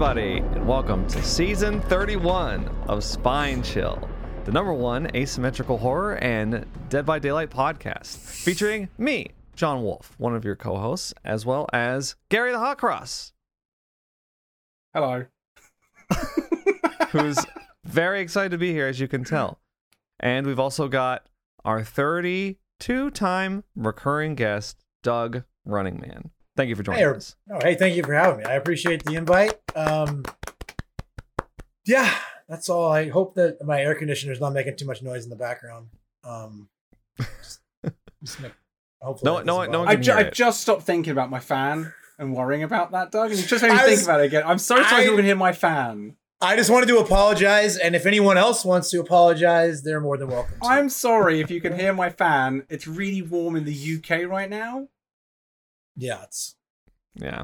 everybody, and welcome to season 31 of Spine Chill, the number one asymmetrical horror and Dead by Daylight podcast, featuring me, John Wolfe, one of your co hosts, as well as Gary the Hot Cross, Hello. who's very excited to be here, as you can tell. And we've also got our 32 time recurring guest, Doug Running Man. Thank you for joining Hey, er, us. Oh, hey, thank you for having me. I appreciate the invite. Um, yeah, that's all. I hope that my air conditioner's not making too much noise in the background. Um, just, just make, hopefully No- no no I, can ju- I just stopped thinking about my fan and worrying about that, Doug. And you just made me I think was- about it again. I'm so sorry I- you can hear my fan. I just wanted to apologize, and if anyone else wants to apologize, they're more than welcome. To. I'm sorry if you can hear my fan. It's really warm in the UK right now. yeah, it's Yeah.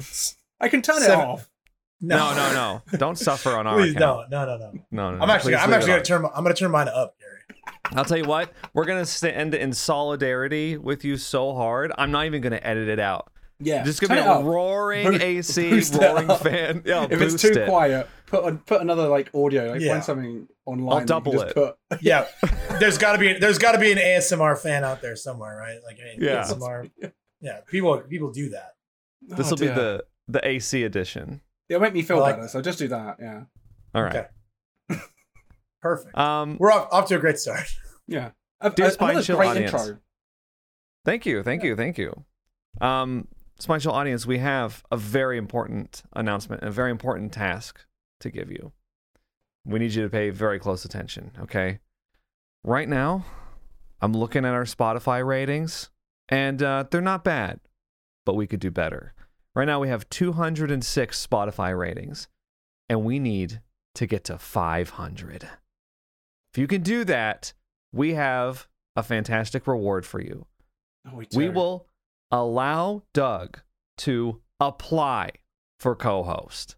I can turn Seven- it off. No, no, no. Don't suffer on our Please account. don't. No, no, no. No, no, I'm no. actually, Please I'm leave actually it gonna turn. my- I'm gonna turn mine up, Gary. I'll tell you what. We're gonna stand in solidarity with you so hard. I'm not even gonna edit it out. Yeah. Just turn gonna it be a up. roaring Boost- AC, boost it roaring up. fan. Yeah, if it's boost too it. quiet, put an, put another like audio. Like Yeah. find something online. I'll double it. Put. Yeah, there's got to be there's got to be an ASMR fan out there somewhere, right? Like hey, Yeah. ASMR. Yeah, people people do that. This Oh, will be the the AC edition. It'll make me feel like better. So just do that. Yeah. All right. Okay. Perfect. Um. We're off, off to a great start. Yeah. A, Dear a- Spine another Chill great audience. intro. Thank you, thank you, thank you. Um, Spine Chill audience, we have a very important announcement, a very important task to give you. We need you to pay very close attention, okay? Right now, I'm looking at our Spotify ratings, and uh, they're not bad, but we could do better. Right now, we have 206 Spotify ratings, and we need to get to 500. If you can do that, we have a fantastic reward for you Oh, we, we will allow Doug to apply for co-host.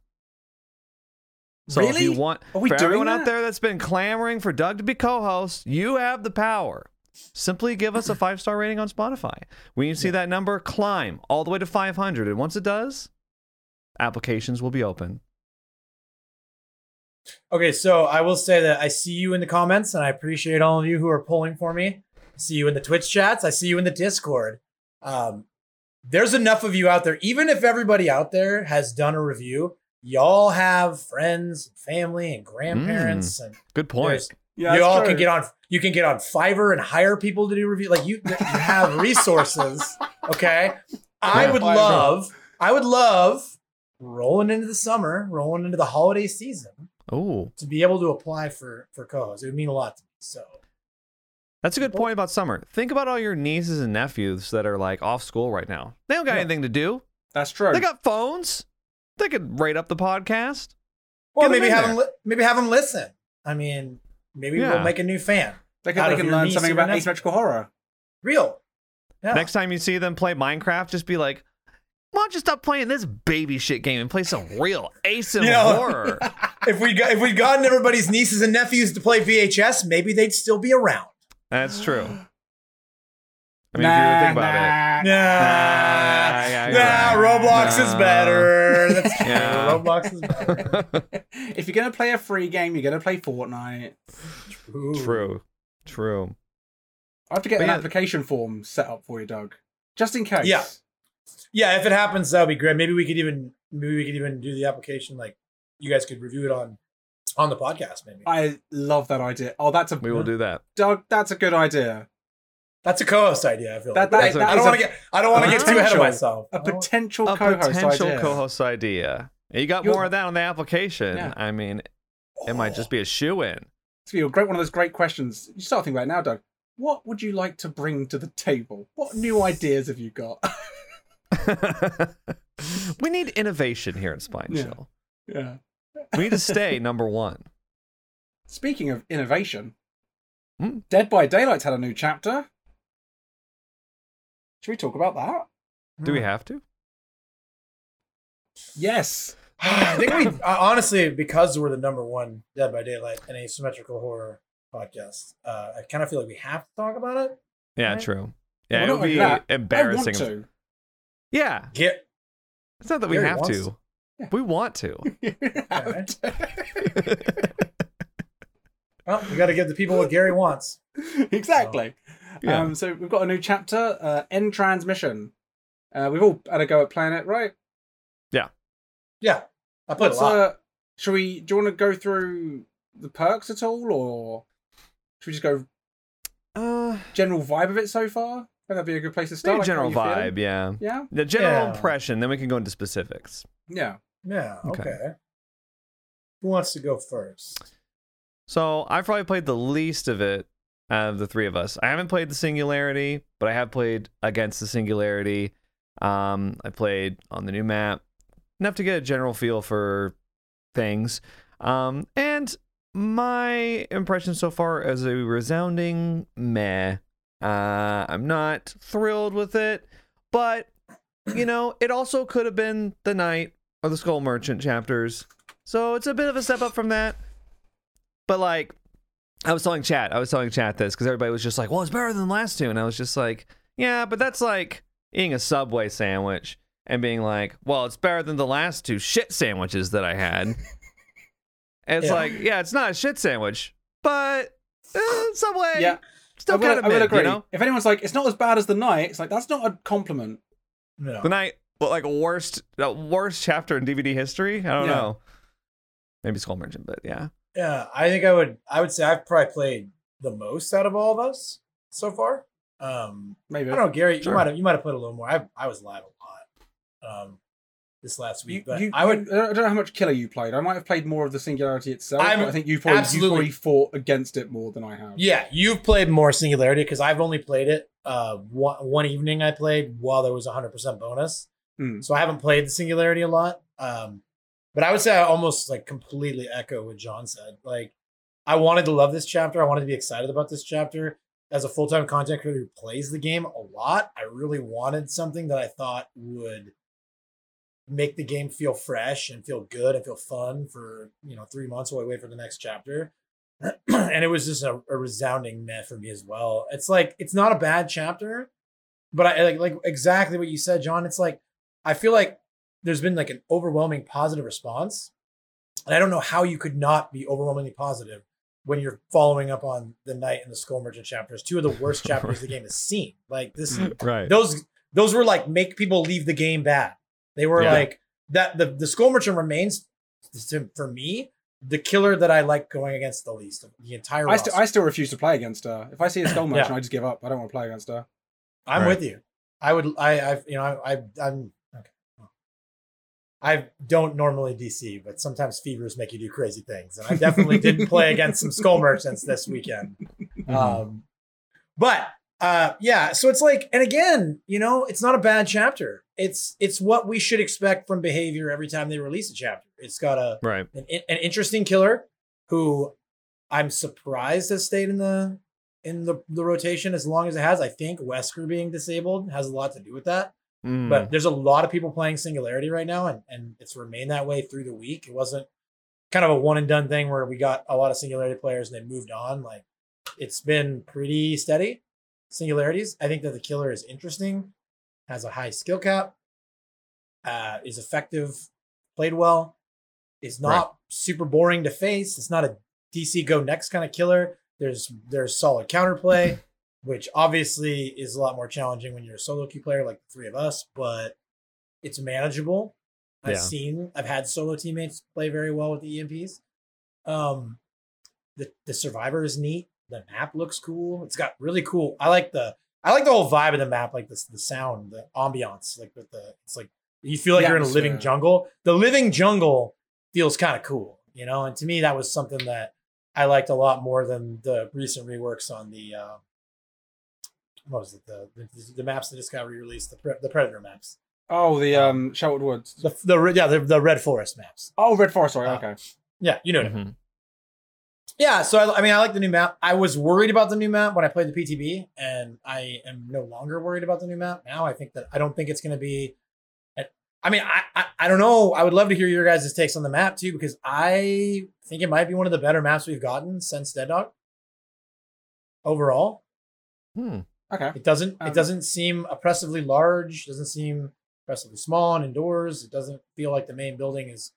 So if you Really? want Are we for everyone out there that's been clamoring for Doug to be co-host, you have the power. Simply give us a five-star rating on Spotify. We need to see that number climb all the way to 500, and once it does, applications will be open. Okay, so I will say that I see you in the comments, and I appreciate all of you who are pulling for me. I see you in the Twitch chats. I see you in the Discord. Um, there's enough of you out there. Even if everybody out there has done a review, y'all have friends, family, and grandparents, and Good point. There's- Yeah, you all true. can get on. You can get on Fiverr and hire people to do review. Like you, you have resources. Okay, I would Fiverr. love. I would love rolling into the summer, rolling into the holiday season Oh, to be able to apply for for co-host. It would mean a lot to me. So That's a good point about summer. Think about all your nieces and nephews that are like off school right now. They don't got Yeah. anything to do. That's true. They got phones. They could rate up the podcast. well, maybe have there. them. Li- maybe have them listen. I mean, maybe Yeah. we'll make a new fan. They can, they can learn something about nephew. asymmetrical horror. Real. Yeah. Next time you see them play Minecraft, just be like, "Why don't you stop playing this baby shit game and play some real asim You know- horror?" if we got if we'd gotten everybody's nieces and nephews to play VHS, maybe they'd still be around. That's true. I mean, if you think about it. Nah, yeah, yeah, nah, you're right. Roblox is Nah. Better. That's true. Yeah. Roblox is better. if you're gonna play a free game, you're gonna play Fortnite. Ooh. true, true. I have to get But an yeah. application form set up for you, Doug, just in case. Yeah. Yeah, if it happens, that'd be great. Maybe we could even maybe we could even do the application like you guys could review it on on the podcast. Maybe I love that idea. Oh, that's a We will do that. Doug. That's a good idea. That's a co-host idea. I feel That- like. that- But I, that I don't want to get I don't want to get too ahead of myself. A I don't- potential A co-host potential idea. co-host idea. You got You're- more of that on the application. Yeah. I mean, it might just be a shoe in. It's gonna be a great one of those great questions. You start thinking about it now, Doug. What would you like to bring to the table? What new ideas have you got? we need innovation here at Spine Yeah. Chill. yeah. We need to stay number one. Speaking of innovation, Hmm. Dead by Daylight's had a new chapter. Should we talk about that? Do we Hmm. have to? Yes. I think we uh, honestly, because we're the number one Dead by Daylight and asymmetrical horror podcast, uh, I kind of feel like we have to talk about it. Yeah, Right. true. Yeah, it not would like be that. embarrassing. I want to. Yeah, Get it's not that we have wants to. to. We want to. You have to. Well, we got to give the people what Gary wants. exactly. Yeah. Um, so we've got a new chapter, uh, End Transmission. Uh, we've all had a go at playing it, right? Yeah, Yeah. I played What's, a lot. uh, should we? Do you want to go through the perks at all, or should we just go uh, general vibe of it so far? That'd be a good place to start. like, general you feeling? vibe, yeah. Yeah. The general Yeah. impression, then we can go into specifics. Yeah. yeah, okay. okay. Who wants to go first? So I've probably played the least of it of the three of us. I haven't played the Singularity, but I have played against the Singularity. Um, I played on the new map enough to get a general feel for things. Um, and my impression so far is a resounding meh. Uh, I'm not thrilled with it, but you know, it also could have been the Knight or the Skull Merchant chapters. So it's a bit of a step up from that. But like, I was telling chat, I was telling chat this because everybody was just like, "Well, it's better than the last two," and I was just like, "Yeah, but that's like eating a Subway sandwich and being like, well, it's better than the last two shit sandwiches that I had." And it's Yeah. like, yeah, it's not a shit sandwich, but uh, Subway, Yeah. still I will, kind of I will mid, agree. you know. If anyone's like, it's not as bad as the Knight, it's like that's not a compliment. No. The Knight, but like worst, the worst chapter in DBD history. I don't Yeah. know. Maybe Skull Merchant, but yeah. Yeah, I think I would. I would say I've probably played the most out of all of us so far. Um, Maybe. I don't know, Gary. Sure. You might have you might have played a little more. I I was live a lot um, this last You, week, but you- I would. I don't know how much killer you played. I might have played more of the singularity itself. I think you probably, you absolutely- probably fought against it more than I have. Yeah, you've played more Singularity because I've only played it uh one, one evening. I played while there was a hundred percent bonus, Hmm. so I haven't played the Singularity a lot. Um, but I would say I almost like completely echo what John said. Like, I wanted to love this chapter. I wanted to be excited about this chapter. As a full time content creator who plays the game a lot, I really wanted something that I thought would make the game feel fresh and feel good and feel fun for you know three months while I wait for the next chapter. and it was just a, a resounding meh for me as well. It's like it's not a bad chapter, but I like like exactly what you said, John. It's like I feel like there's been like an overwhelming positive response, and I don't know how you could not be overwhelmingly positive when you're following up on the Knight and the Skull Merchant chapters, two of the worst chapters the game has seen. Like this, Right. those those were like make people leave the game bad. They were Yeah. like that. The the Skull Merchant remains to- for me the killer that I like going against the least of the entire. I, roster. st- I still refuse to play against her. If I see a skull merchant, Yeah. I just give up. I don't want to play against her. I'm Right. with you. I would. I. I. You know. I. I I'm. I don't normally DC, but sometimes fevers make you do crazy things, and I definitely didn't play against some skull merchants this weekend. Um, but uh, yeah. So it's like, and again, you know, it's not a bad chapter. It's it's what we should expect from behavior every time they release a chapter. It's got a Right. an, an interesting killer who I'm surprised has stayed in the in the, the rotation as long as it has. I think Wesker being disabled has a lot to do with that. Mm. But there's a lot of people playing Singularity right now, and, and it's remained that way through the week. It wasn't kind of a one and done thing where we got a lot of Singularity players and they moved on. Like it's been pretty steady. Singularities. I think that the killer is interesting, has a high skill cap, uh, is effective, played well, is not Right. super boring to face. It's not a DC go next kind of killer. There's there's solid counterplay, which obviously is a lot more challenging when you're a solo queue player like the three of us, but it's manageable. I've Yeah. seen I've had solo teammates play very well with the EMPs. Um the the survivor is neat. The map looks cool. It's got really cool. I like the I like the whole vibe of the map, like this the sound, the ambiance, like with the it's like you feel like The you're in a living atmosphere. jungle. The living jungle feels kind of cool, you know. And to me, that was something that I liked a lot more than the recent reworks on the uh, what was it the the, the maps that just got re-released the pre- the Predator maps Oh, the um Sheltered Woods. the the re- yeah the, the Red Forest maps. Oh, Red Forest. Sorry. Uh, okay. Yeah, you know what I mean. Mhm. Yeah, so I, I mean, I like the new map. I was worried about the new map when I played the PTB, and I am no longer worried about the new map now. I think that I don't think it's going to be. I mean, I, I I don't know. I would love to hear your guys' takes on the map too, because I think it might be one of the better maps we've gotten since Dead Dawg. Overall, Hmm. Okay. it doesn't Um, it doesn't seem oppressively large. Doesn't seem oppressively small and indoors. It doesn't feel like the main building is,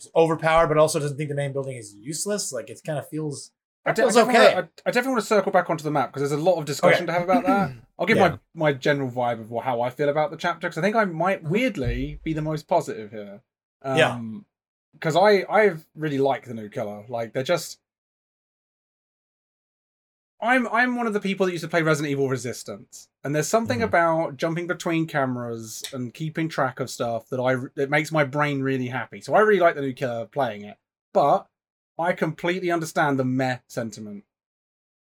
is overpowered, but also doesn't think the main building is useless. Like it kind of feels. I, de- I definitely okay. wanna- I, I definitely want to circle back onto the map because there's a lot of discussion to have about that. I'll give Yeah. my, my general vibe of how I feel about the chapter because I think I might weirdly be the most positive here. Um, Yeah. Because I I really like the new killer. Like they're just. I'm I'm one of the people that used to play Resident Evil Resistance, and there's something Mhm. about jumping between cameras and keeping track of stuff that I that makes my brain really happy. So I really like the new killer playing it, but I completely understand the meh sentiment.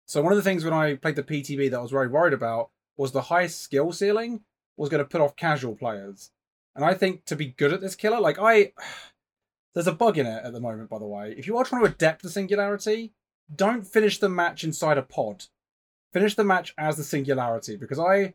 So one of the things when I played the PTB that I was very worried about was the high skill ceiling was going to put off casual players. And I think to be good at this killer, like I there's a bug in it at the moment, by the way. If you are trying to adapt the singularity, don't finish the match inside a pod. Finish the match as the singularity, because I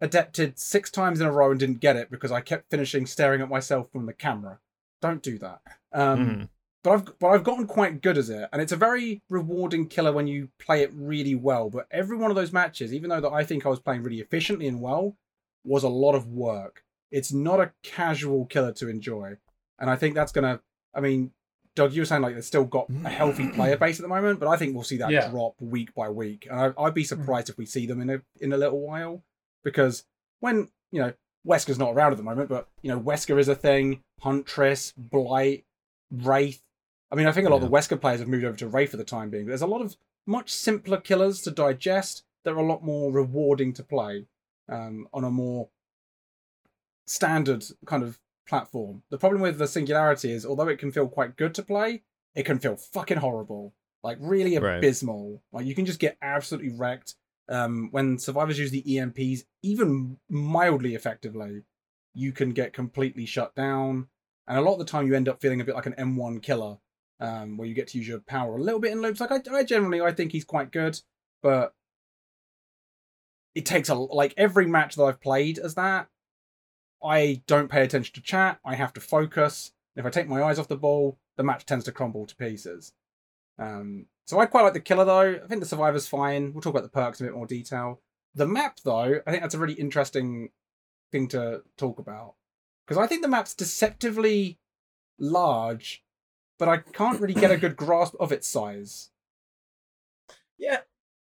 adapted six times in a row and didn't get it because I kept finishing staring at myself from the camera. Don't do that. Um, Mhm. but I've but I've gotten quite good at it, and it's a very rewarding killer when you play it really well. But every one of those matches, even though that I think I was playing really efficiently and well, was a lot of work. It's not a casual killer to enjoy, and I think that's gonna. I mean, Doug, you were saying like they've still got a healthy player base at the moment, but I think we'll see that Yeah. drop week by week, and I, I'd be surprised if we see them in a in a little while, because when you know Wesker's not around at the moment, but you know Wesker is a thing, Huntress, Blight, Wraith. I mean, I think a lot of the Wesker players have moved over to Wraith for the time being. But there's a lot of much simpler killers to digest They're a lot more rewarding to play um, on a more standard kind of platform. The problem with the Singularity is, although it can feel quite good to play, it can feel fucking horrible. Like really Right. abysmal. Like you can just get absolutely wrecked. Um, when survivors use the EMPs even mildly effectively, you can get completely shut down. And a lot of the time, you end up feeling a bit like an M1 killer, um, where you get to use your power a little bit in loops. Like I, I generally, I think he's quite good, but it takes a like every match that I've played as that. I don't pay attention to chat. I have to focus. If I take my eyes off the ball, the match tends to crumble to pieces. Um, so I quite like the killer though. I think the survivor's fine. We'll talk about the perks in a bit more detail. The map though, I think that's a really interesting thing to talk about because I think the map's deceptively large, but I can't really get a good grasp of its size. Yeah,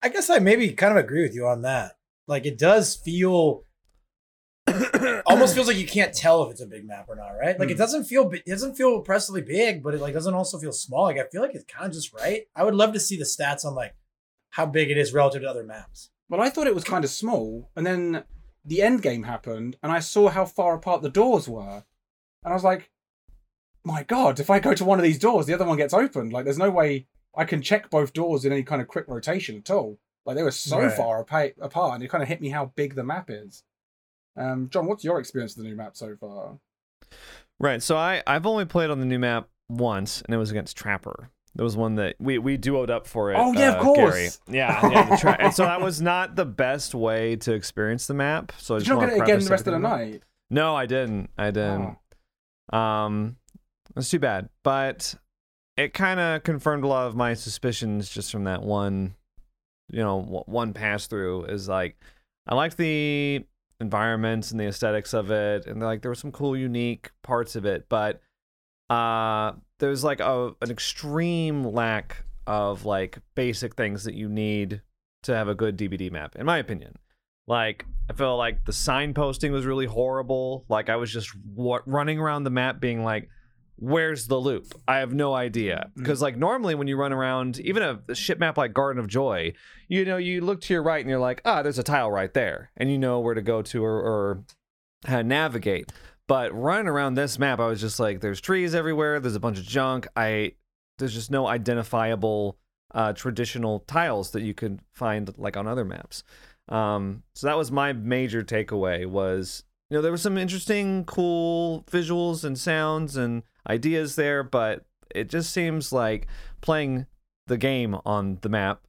I guess I maybe kind of agree with you on that. Like it does feel almost feels like you can't tell if it's a big map or not, right? Like it Hmm. doesn't feel it doesn't feel oppressively big, but it like doesn't also feel small. Like I feel like it's kind of just right. I would love to see the stats on like how big it is relative to other maps. Well, I thought it was kind of small, and then the end game happened, and I saw how far apart the doors were, and I was like, "My God! If I go to one of these doors, the other one gets opened. Like, there's no way I can check both doors in any kind of quick rotation at all. Like, they were so Right. far apart, and it kind of hit me how big the map is." Um, John, what's your experience of the new map so far? Right. So I I've only played on the new map once, and it was against Trapper. There was one that we we duoed up for it. Oh, yeah, of uh, course. Gary. Yeah, yeah. Tra- and so that was not the best way to experience the map. So I Did just you not get it again the rest of the night? No, I didn't. I didn't. Um, that's too bad. But it kind of confirmed a lot of my suspicions just from that one, you know, w- one pass through. Is like, I liked the environments and the aesthetics of it, and like there were some cool, unique parts of it, but uh, there's like a an extreme lack of like basic things that you need to have a good DBD map, in my opinion. Like I feel like the signposting was really horrible. Like I was just wa running around the map being like, "Where's the loop?" I have no idea. Because like normally when you run around, even a, a ship map like Garden of Joy, you know, you look to your right and you're like, "Ah, there's a tile right there," and you know where to go to or, or how to navigate. But running around this map, I was just like, "There's trees everywhere. There's a bunch of junk. I there's just no identifiable uh, traditional tiles that you could find like on other maps." Um, so that was my major takeaway was, you know, there were some interesting, cool visuals and sounds and ideas there, but it just seems like playing the game on the map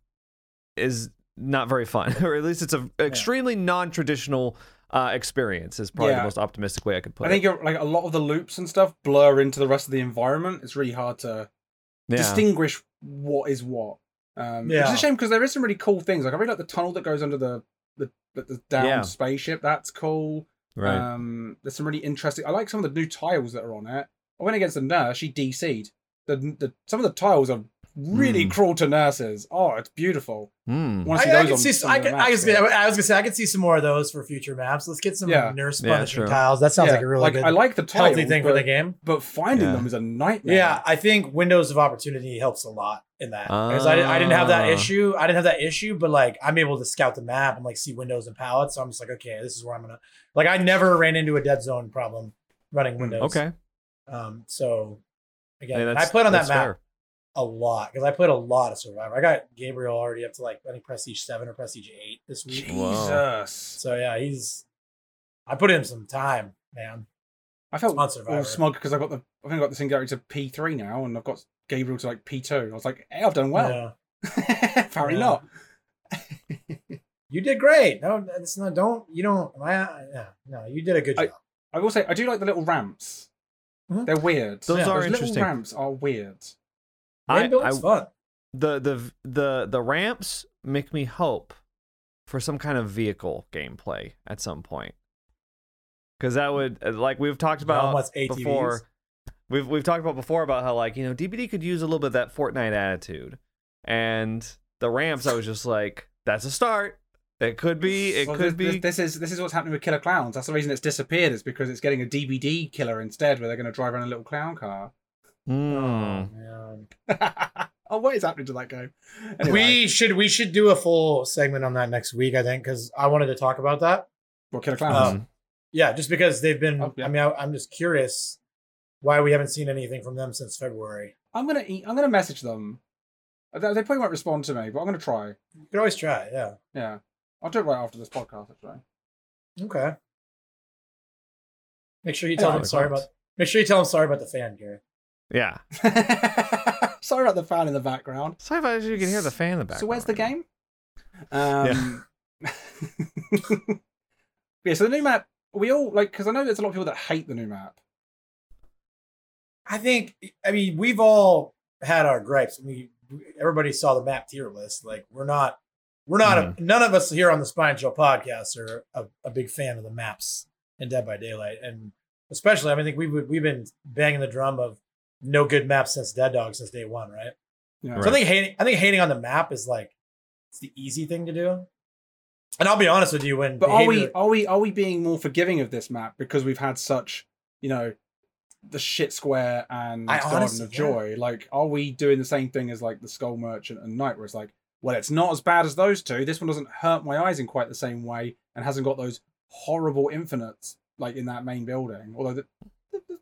is not very fun, or at least it's a extremely non-traditional uh, experience. Is probably Yeah. the most optimistic way I could put it. I think it. you're, like a lot of the loops and stuff blur into the rest of the environment. It's really hard to Yeah. distinguish what is what. Um, Which is a shame because there is some really cool things. Like I really like the tunnel that goes under the the, the, down Yeah. spaceship. That's cool. Right. Um, there's some really interesting. I like some of the new tiles that are on it. I went against the nurse. She DC'd. The, the some of the tiles are really Hmm. cruel to nurses. Oh, it's beautiful. Hmm. Want I, I can see. some I, of the I, was gonna. I was gonna say I could see some more of those for future maps. Let's get some Yeah. nurse Yeah, punishment true. tiles. That sounds Yeah, like a really like, good, I like the tiles, healthy thing but, for the game. but finding Yeah. them is a nightmare. Yeah, I think windows of opportunity helps a lot in that because I, I didn't have that Ah. issue. I didn't have that issue, but like I'm able to scout the map and like see windows and pallets. So I'm just like, okay, this is where I'm gonna. Like I never ran into a dead zone problem running windows. Hmm, Okay. Um. So again, Hey, I that's- played on that that's map fair. a lot because I played a lot of Survivor. I got Gabriel already up to like I think Prestige seven or Prestige eight this week. Jesus. So yeah, he's. I put in some time, man. I felt On Survivor. all smug because I got the I think I got the singularity to P three now, and I've got Gabriel to like P two. I was like, hey, I've done well. Yeah. Apparently Yeah. not. You did great. No, it's not. Don't you don't. I, yeah, no, you did a good I- job. I will say I do like the little ramps. They're weird. Those Yeah. are Those interesting. little ramps are weird. I, Rainbow I, fun. the the the the ramps make me hope for some kind of vehicle gameplay at some point because that would uh, like we've talked about Almost ATVs. before we've we've talked about before about how like you know dbd could use a little bit of that fortnite attitude and the ramps i was just like that's a start it could be it Well, could this, be This, this is this is what's happening with Killer Clowns. That's the reason it's disappeared. Is because it's getting a DBD killer instead, where they're going to drive around a little clown car. Hmm. Oh, man. oh, what is happening to that game? Anyway, We should we should do a full segment on that next week. I think because I wanted to talk about that. well, Killer Clowns. Um, yeah, just because they've been. Oh, yeah. I mean, I, I'm just curious why we haven't seen anything from them since February. I'm gonna eat, I'm gonna message them. They they probably won't respond to me, but I'm gonna try. You could always try. Yeah. Yeah, I'll do it right after this podcast. Actually. Okay. Make sure you tell I them sorry that. about. Make sure you tell them sorry about the fan, Gary. yeah Sorry about the fan in the background. sorry if you can hear the fan in the background. So where's the game? Um, yeah. So the new map, we all like because I know there's a lot of people that hate the new map. I think. I mean, we've all had our gripes. We everybody saw the map tier list. Like we're not. We're not. A, mm-hmm. none of us here on the Spine Chill podcast are a, a big fan of the maps in Dead by Daylight, and especially, I mean, I think we've we've been banging the drum of no good maps since Dead Dawg since day one, right? Yeah. So I think hating. I think hating on the map is like it's the easy thing to do. And I'll be honest with you, when But are we are we are we being more forgiving of this map because we've had such you know the shit square and I Garden honestly- of Joy? Like, are we doing the same thing as like the Skull Merchant and Knight, where it's like, well, it's not as bad as those two. This one doesn't hurt my eyes in quite the same way and hasn't got those horrible infinites like in that main building. Although the, the, the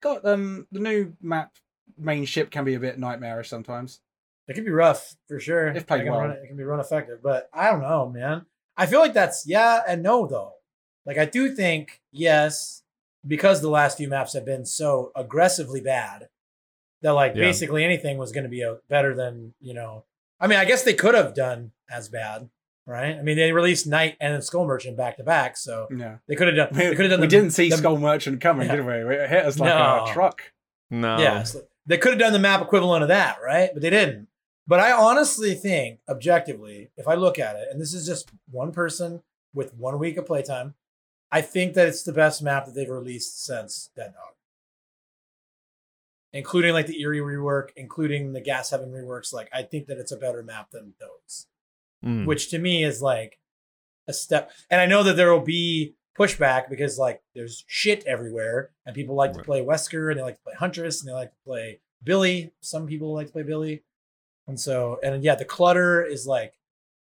got um the new map main ship can be a bit nightmarish sometimes. It can be rough for sure. If played it can well. run, it can be run effective, but I don't know, man. I feel like that's yeah and no though. Like I do think yes, because the last few maps have been so aggressively bad that like Yeah. basically anything was going to be a, better than you know. I mean, I guess they could have done as bad, right? I mean, they released Knight and Skull Merchant back to back, so Yeah, they could have done. They could have done. we the- didn't see the- Skull Merchant coming, Yeah. did we? It hit us like No. a truck. no Yeah, so they could have done the map equivalent of that, right? But they didn't. But I honestly think, objectively, if I look at it, and this is just one person with one week of playtime, I think that it's the best map that they've released since Dead Dawg, including like the Eyrie rework, including the Gas Heaven reworks. Like, I think that it's a better map than those, Mm. which to me is like a step. And I know that there will be pushback because like there's shit everywhere, and people like to play Wesker and they like to play Huntress and they like to play Billy. Some people like to play Billy. And so, and yeah, the clutter is like,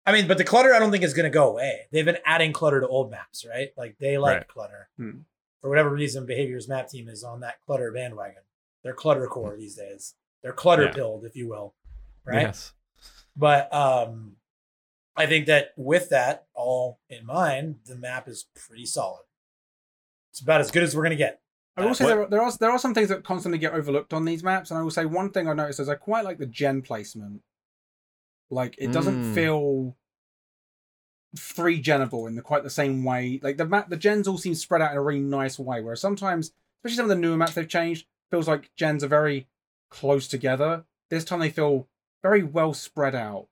I mean, but the clutter I don't think is going to go away. They've been adding clutter to old maps, right? Like they like Right. clutter. Hmm. For whatever reason, Behavior's map team is on that clutter bandwagon. They're clutter core these days. They're clutter Yeah. if you will. Right. yes But um, I think that with that all in mind, the map is pretty solid. It's about as good as we're going to get. I will say there, are- there are there are some things that constantly get overlooked on these maps, and I will say one thing I noticed is I quite like the gen placement. Like it doesn't Mm. feel three genable in the quite the same way. Like the map, the gens all seem spread out in a really nice way. Whereas sometimes, especially some of the newer maps they've changed, feels like gens are very close together. This time they feel very well spread out.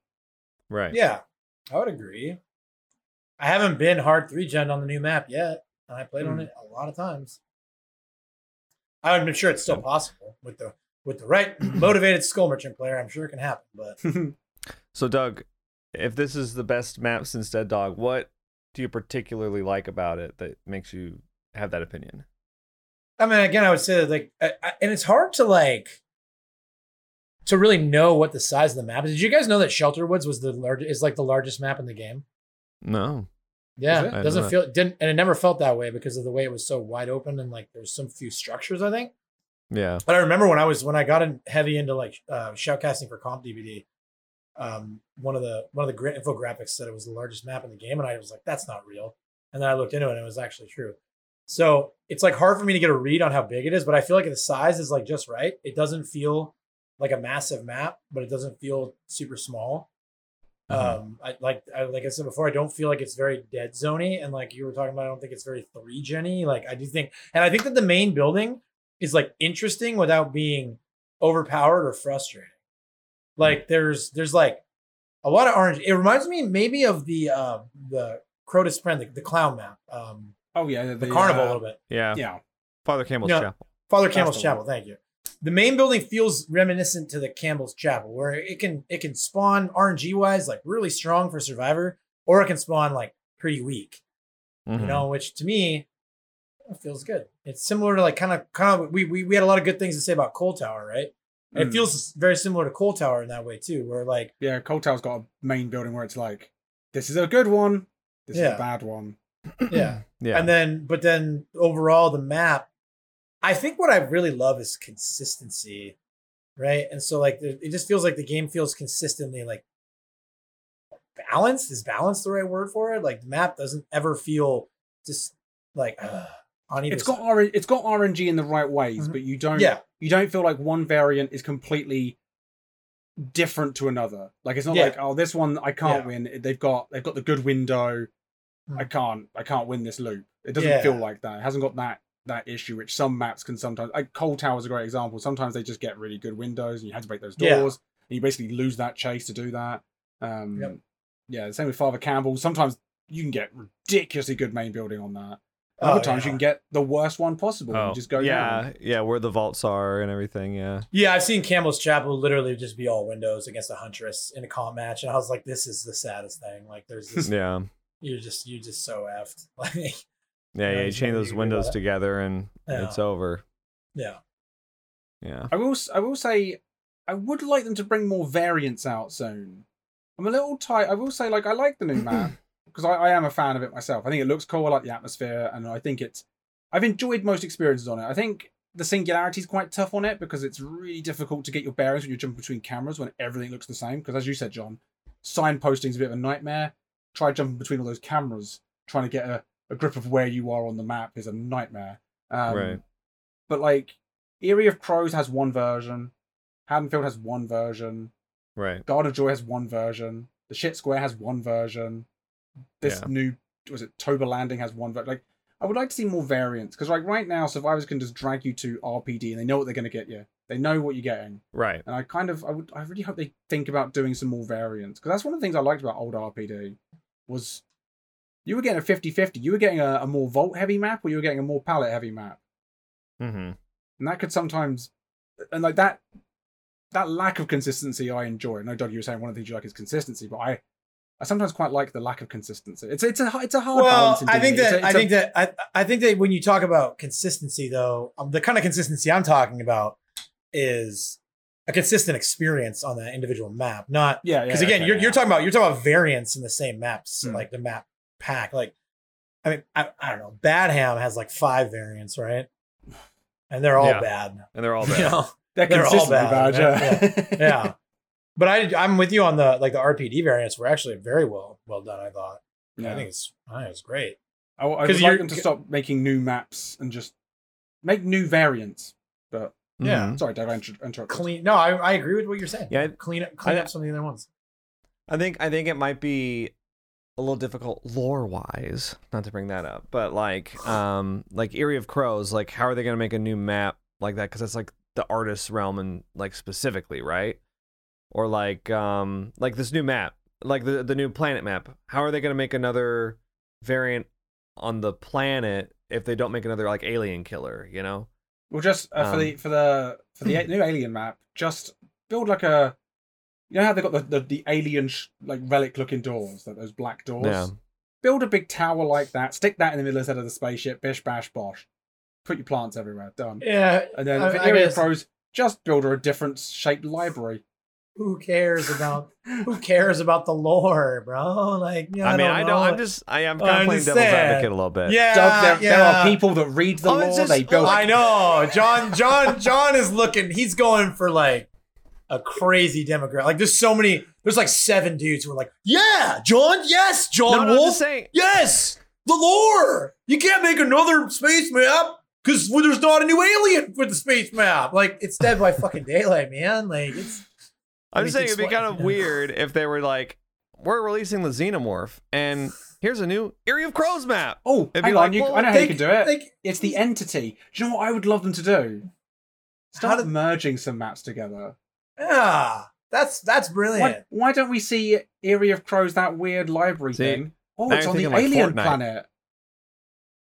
right Yeah, I would agree. I haven't been hard three gen on the new map yet. and I played on Hmm. it a lot of times. I'm sure it's still possible with the with the right motivated skull merchant player. I'm sure it can happen, but So, Doug, if this is the best map since Dead Dawg, what do you particularly like about it that makes you have that opinion? I mean, again, I would say that like, I, I- and it's hard to like to really know what the size of the map is. Did you guys know that Shelter Woods was the largest is like the largest map in the game? No. Yeah, it? it I didn't doesn't know feel didn't and it never felt that way because of the way it was so wide open and like there's some few structures. I think. Yeah. But I remember when I was when I got in heavy into like uh, shoutcasting for comp DBD, um, one of the one of the gra- infographics said it was the largest map in the game, and I was like, that's not real. And then I looked into it, and it was actually true. So it's like hard for me to get a read on how big it is, but I feel like the size is like just right. It doesn't feel like a massive map, but it doesn't feel super small. Mhm. Um, I like I, like I said before, I don't feel like it's very dead zony, and like you were talking about, I don't think it's very three genny. Like I do think, and I think that the main building is like interesting without being overpowered or frustrating. Like there's there's like a lot of orange. It reminds me maybe of the uh, the Crotus Prenn, the, the clown map, um, oh yeah, the, carnival a uh, little bit. Yeah. Yeah, Father Campbell's No. Chapel. Father Campbell's Chapel. Thank you. The main building feels reminiscent to the Campbell's Chapel, where it can it can spawn RNG wise like really strong for Survivor, or it can spawn like pretty weak. Mhm. You know, which to me feels good. It's similar to like kind of kind of we, we we had a lot of good things to say about Coal Tower, right? And It Mm. feels very similar to Coal Tower in that way too, where like yeah. Coal Tower's got a main building where it's like, this is a good one, this is a bad one. Yeah, Yeah. And then, but then overall, the map, I think what I really love is consistency, right? And so, like, it just feels like the game feels consistently like balanced. Is balance the right word for it? Like, the map doesn't ever feel just like uh, on either It's got. R- it's got RNG in the right ways, Mhm. but you don't yeah, you don't feel like one variant is completely different to another. Like it's not Yeah. like oh this one I can't Yeah. win. They've got they've got the good window. I Mhm. can't I can't win this loop. It doesn't Yeah. feel like that. It hasn't got that that issue which some maps can sometimes. Like Coal Tower is a great example. Sometimes they just get really good windows and you have to break those Yeah. doors. And you basically lose that chase to do that. Um, Yep. Yeah, the same with Father Campbell. Sometimes you can get ridiculously good main building on that. Oh, Other times yeah. you can get the worst one possible. Oh, and just go yeah, down. yeah, where the vaults are and everything. Yeah, yeah. I've seen Campbell's Chapel literally just be all windows against a Huntress in a comp match, and I was like, this is the saddest thing. Like, there's this, yeah, you're just you're just so effed. Like, yeah, Yeah, yeah. You chain those you can do windows together and Yeah. it's over. yeah. Yeah, I will. s- I will say, I would like them to bring more variants out soon. I'm a little tight. I will say, like, I like the new map because I, I am a fan of it myself. I think it looks cool. I like the atmosphere, and I think it's. I've enjoyed most experiences on it. I think the singularity is quite tough on it because it's really difficult to get your bearings when you're jumping between cameras when everything looks the same. Because as you said, John, signposting is a bit of a nightmare. Try jumping between all those cameras, trying to get a, a grip of where you are on the map is a nightmare. Um, Right. But like, Eyrie of Crows has one version. Haddonfield has one version. right. Garden of Joy has one version. The Shit Square has one version. This Yeah. new was it Toba Landing has one version. Like, I would like to see more variants because like right now, survivors can just drag you to RPD and they know what they're going to get you. They know what you're getting, Right. and I kind of I would I really hope they think about doing some more variants because that's one of the things I liked about old RPD was you were getting a 50-50. You were getting a, a more vault heavy map or you were getting a more pallet heavy map Mm-hmm. and that could sometimes and like that that lack of consistency I enjoy. No, know Doug, you were saying one of the things you like is consistency, but I I sometimes quite like the lack of consistency. It's it's a it's a hard Well, I think that It's a- I it's a- think that I I think that when you talk about consistency, though, um, the kind of consistency I'm talking about is a consistent experience on that individual map, not yeah, yeah. because again, okay, you're yeah. you're talking about you're talking about variants in the same maps, Hmm. like the map pack. Like, I mean, I, I don't know, Badham has like five variants, right? And they're all Yeah. bad. And they're all You bad. know? they're, they're all bad, bad. yeah. yeah. But I I'm with you on the like the RPD variants were actually very well well done. I thought. Yeah. I think it's I think it's great. I, I would like them to stop making new maps and just make new variants. But Yeah. Mhm. sorry, Doug, I inter- interrupted. Clean. No, I, I agree with what you're saying. Yeah, clean up clean I- up some of the other ones. I think I think it might be a little difficult lore wise, not to bring that up, but like um like Eyrie of Crows, like how are they gonna make a new map like that? Because it's like the artist's realm and like specifically, right? Or like um like this new map, like the the new planet map. How are they gonna make another variant on the planet if they don't make another like alien killer, you know? Well, just uh, for Um, the for the for the new alien map, just build like a. You know how they got the the, the alien sh- like relic looking doors, like those black doors. Yeah. Build a big tower like that. Stick that in the middle instead of the spaceship. Bish bash bosh. Put your plants everywhere. Done. Yeah. And then I- for I area guess- pros, just build her a different shaped library. Who cares about who cares about the lore, bro? Like, you know, I mean, don't I know. don't. I'm just. I am I kind of playing devil's advocate a little bit. Yeah, Doug, there, yeah. there are people that read the Oh, lore. just- they build. I know. John John John is looking he's going for like a crazy demographic. Like there's so many there's like seven dudes who are like, "Yeah, John, yes, John no, I'm Wolf. saying. yes. The lore. You can't make another space map cuz there's not a new alien for the space map. Like it's dead by fucking daylight, man. Like it's I'm just saying it'd be explain. kind of weird if they were like, "We're releasing the Xenomorph, and here's a new Eyrie of Crows map." Oh, It'd be hang like, on. You, well, I know how you can do it. Like It's the entity. Do you know what I would love them to do? How Start did- merging some maps together. yeah, that's that's brilliant. Why, why don't we see Eerie of Crows, that weird library See, thing? Oh, it's on the thinking like alien Fortnite. planet.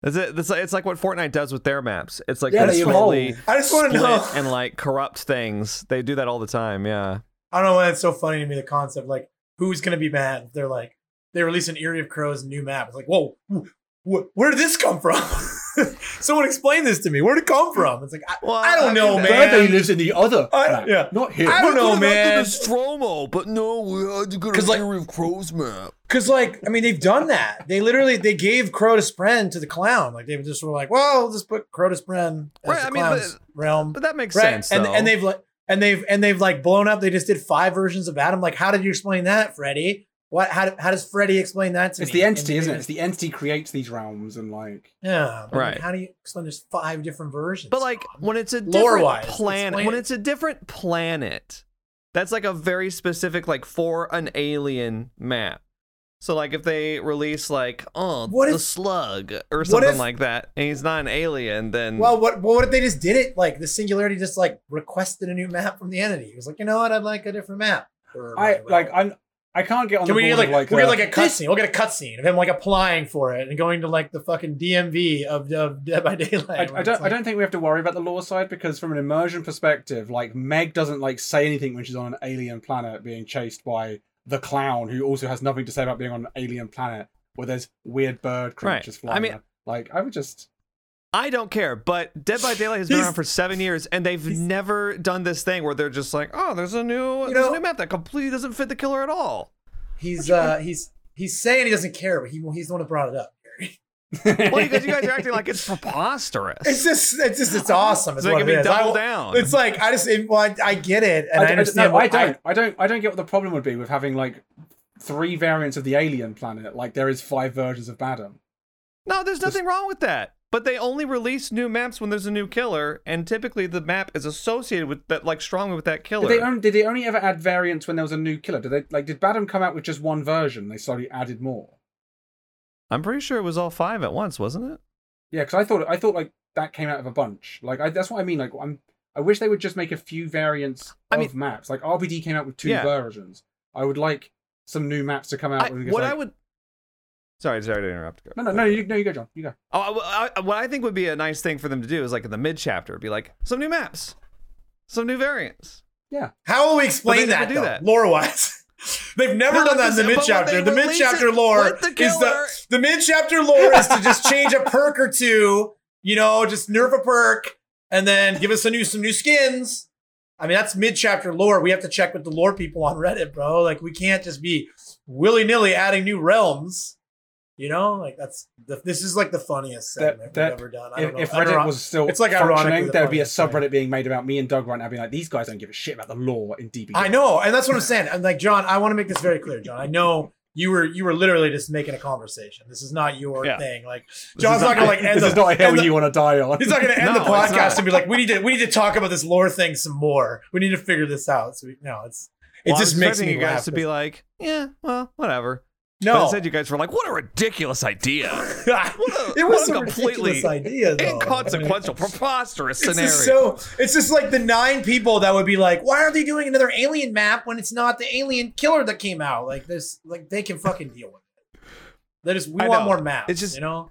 It's, it's, like, it's like what Fortnite does with their maps. It's like Yeah, they they slowly evolve. I just want to split know and like corrupt things. They do that all the time. Yeah. I don't know why it's so funny to me the concept like who's gonna be mad they're like they release an Eyrie of Crows new map. It's like whoa, wh- where did this come from? Someone explain this to me. Where did it come from? It's like I, Well, I don't I know, mean, man. Birthday lives in the other. I- yeah. Not here. I don't know, man. The Stromo, but no, we had to go 'Cause, like- of Crows map. Because like I mean they've done that. They literally they gave Crotus Prenn to the clown. Like they just were like, well, we'll just put Crotus Prenn as Right, the I mean, clown's realm. But that makes right? sense. and though. and they've like and they've and they've like blown up. They just did five versions of Adam. Like, how did you explain that, Freddy? What? How, how does Freddy explain that to me? It's me? the entity, And isn't it? It's the entity creates these realms and like. Yeah, but, like, Right. how do you explain? There's five different versions. But like when it's a different Lore-wise, planet, when it's a different planet, that's like a very specific like for an alien map. So like if they release like oh What the if- slug or something if- like that, and he's not an alien, then well, what? What if they just did it? Like the singularity just like requested a new map from the entity. It was like, you know what? I'd like a different map. for my I realm." like. I'm. I can't get on Can the we get board like, we'll get uh, like a cutscene? We'll get a cutscene of him like applying for it and going to like the fucking DMV of, of Dead by Daylight. I, I don't. I don't think we have to worry about the lore side because from an immersion perspective, like Meg doesn't like say anything when she's on an alien planet being chased by the clown, who also has nothing to say about being on an alien planet where there's weird bird Right. creatures flying. I mean- around. like I would just. I don't care. But Dead by Daylight has been around for seven years, and they've never done this thing where they're just like, oh, there's a new, there's know- a new map that completely doesn't fit the killer at all. He's uh he's he's saying he doesn't care, but he he's the one that brought it up. Well, because you guys are acting like it's preposterous. It's just it's just it's awesome. It's It's what making it me is. I- double down. It's like I just it, well, I, I get it and I, I, I, understand. no, I don't. I don't. I don't get what the problem would be with having like three variants of the alien planet. Like there is five versions of Badham. No, there's nothing wrong with that. But they only release new maps when there's a new killer, and typically the map is associated with that, like strongly with that killer. Did they, only, did they only ever add variants when there was a new killer? Did they like? Did Badham come out with just one version? They slowly added more. I'm pretty sure it was all five at once, wasn't it? Yeah, because I thought I thought like that came out of a bunch. Like I, that's what I mean. Like I'm. I wish they would just make a few variants I of mean- maps. Like RPD came out with two Yeah. versions. I would like some new maps to come out. I, with, what like- I would. Sorry, sorry to interrupt. No, no, no. You, no, you go, John. You go. Oh, I, I- what I think would be a nice thing for them to do is like in the mid chapter, be like some new maps, some new variants. Yeah. How will we explain they never that do though, that. lore wise? They've never No, done that in the mid chapter. The mid chapter lore the is the the mid chapter lore is to just change a perk or two. You know, just nerf a perk and then give us a new some new skins. I mean, that's mid chapter lore. We have to check with the lore people on Reddit, bro. Like, we can't just be willy nilly adding new realms. You know, like that's the, this is like the funniest That- segment that- we've ever done. I If, don't know. if I don't Reddit know. was still it's like ironically functioning, the there'd be a funniest thing. subreddit being made about me and Doug right now, being like, "These guys don't give a shit about the lore in DB." I know, and that's what I'm saying. I'm like, John, I want to make this very clear, John. I know you were you were literally just making a conversation. This is not your Yeah. thing. Like, John's is not, gonna like end this the, is not a hill end the- you want to die on. He's not gonna end the No, it's podcast and be like, we need to we need to talk about this lore thing some more. We need to figure this out. So we, no, it's it Well, I just was makes me you guys laugh to be like, yeah, well, whatever. But no. instead, you guys were like, what a ridiculous idea. it was a a completely idea, though. Inconsequential, preposterous It's scenario. just so it's just like the nine people that would be like, why are they doing another alien map when it's not the alien killer that came out? Like this, like they can fucking deal with it. They just we I want know. more maps. It's just- you know.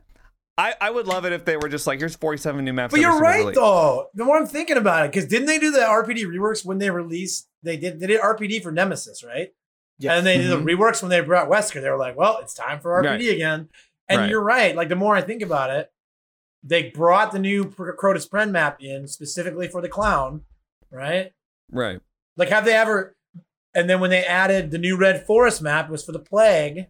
I, I would love it if they were just like, here's 47 new maps. But you're right release. though. The more I'm thinking about it, because didn't they do the RPD reworks when they released? They did. They did RPD for Nemesis, right? Yes. And they did Mhm. the reworks when they brought Wesker. They were like, "Well, it's time for RPD Right. again." And Right. you're right. Like the more I think about it, they brought the new Crotus Prenn map in specifically for the clown, right? Right. Like, have they ever? And then when they added the new Red Forest map, it was for the plague.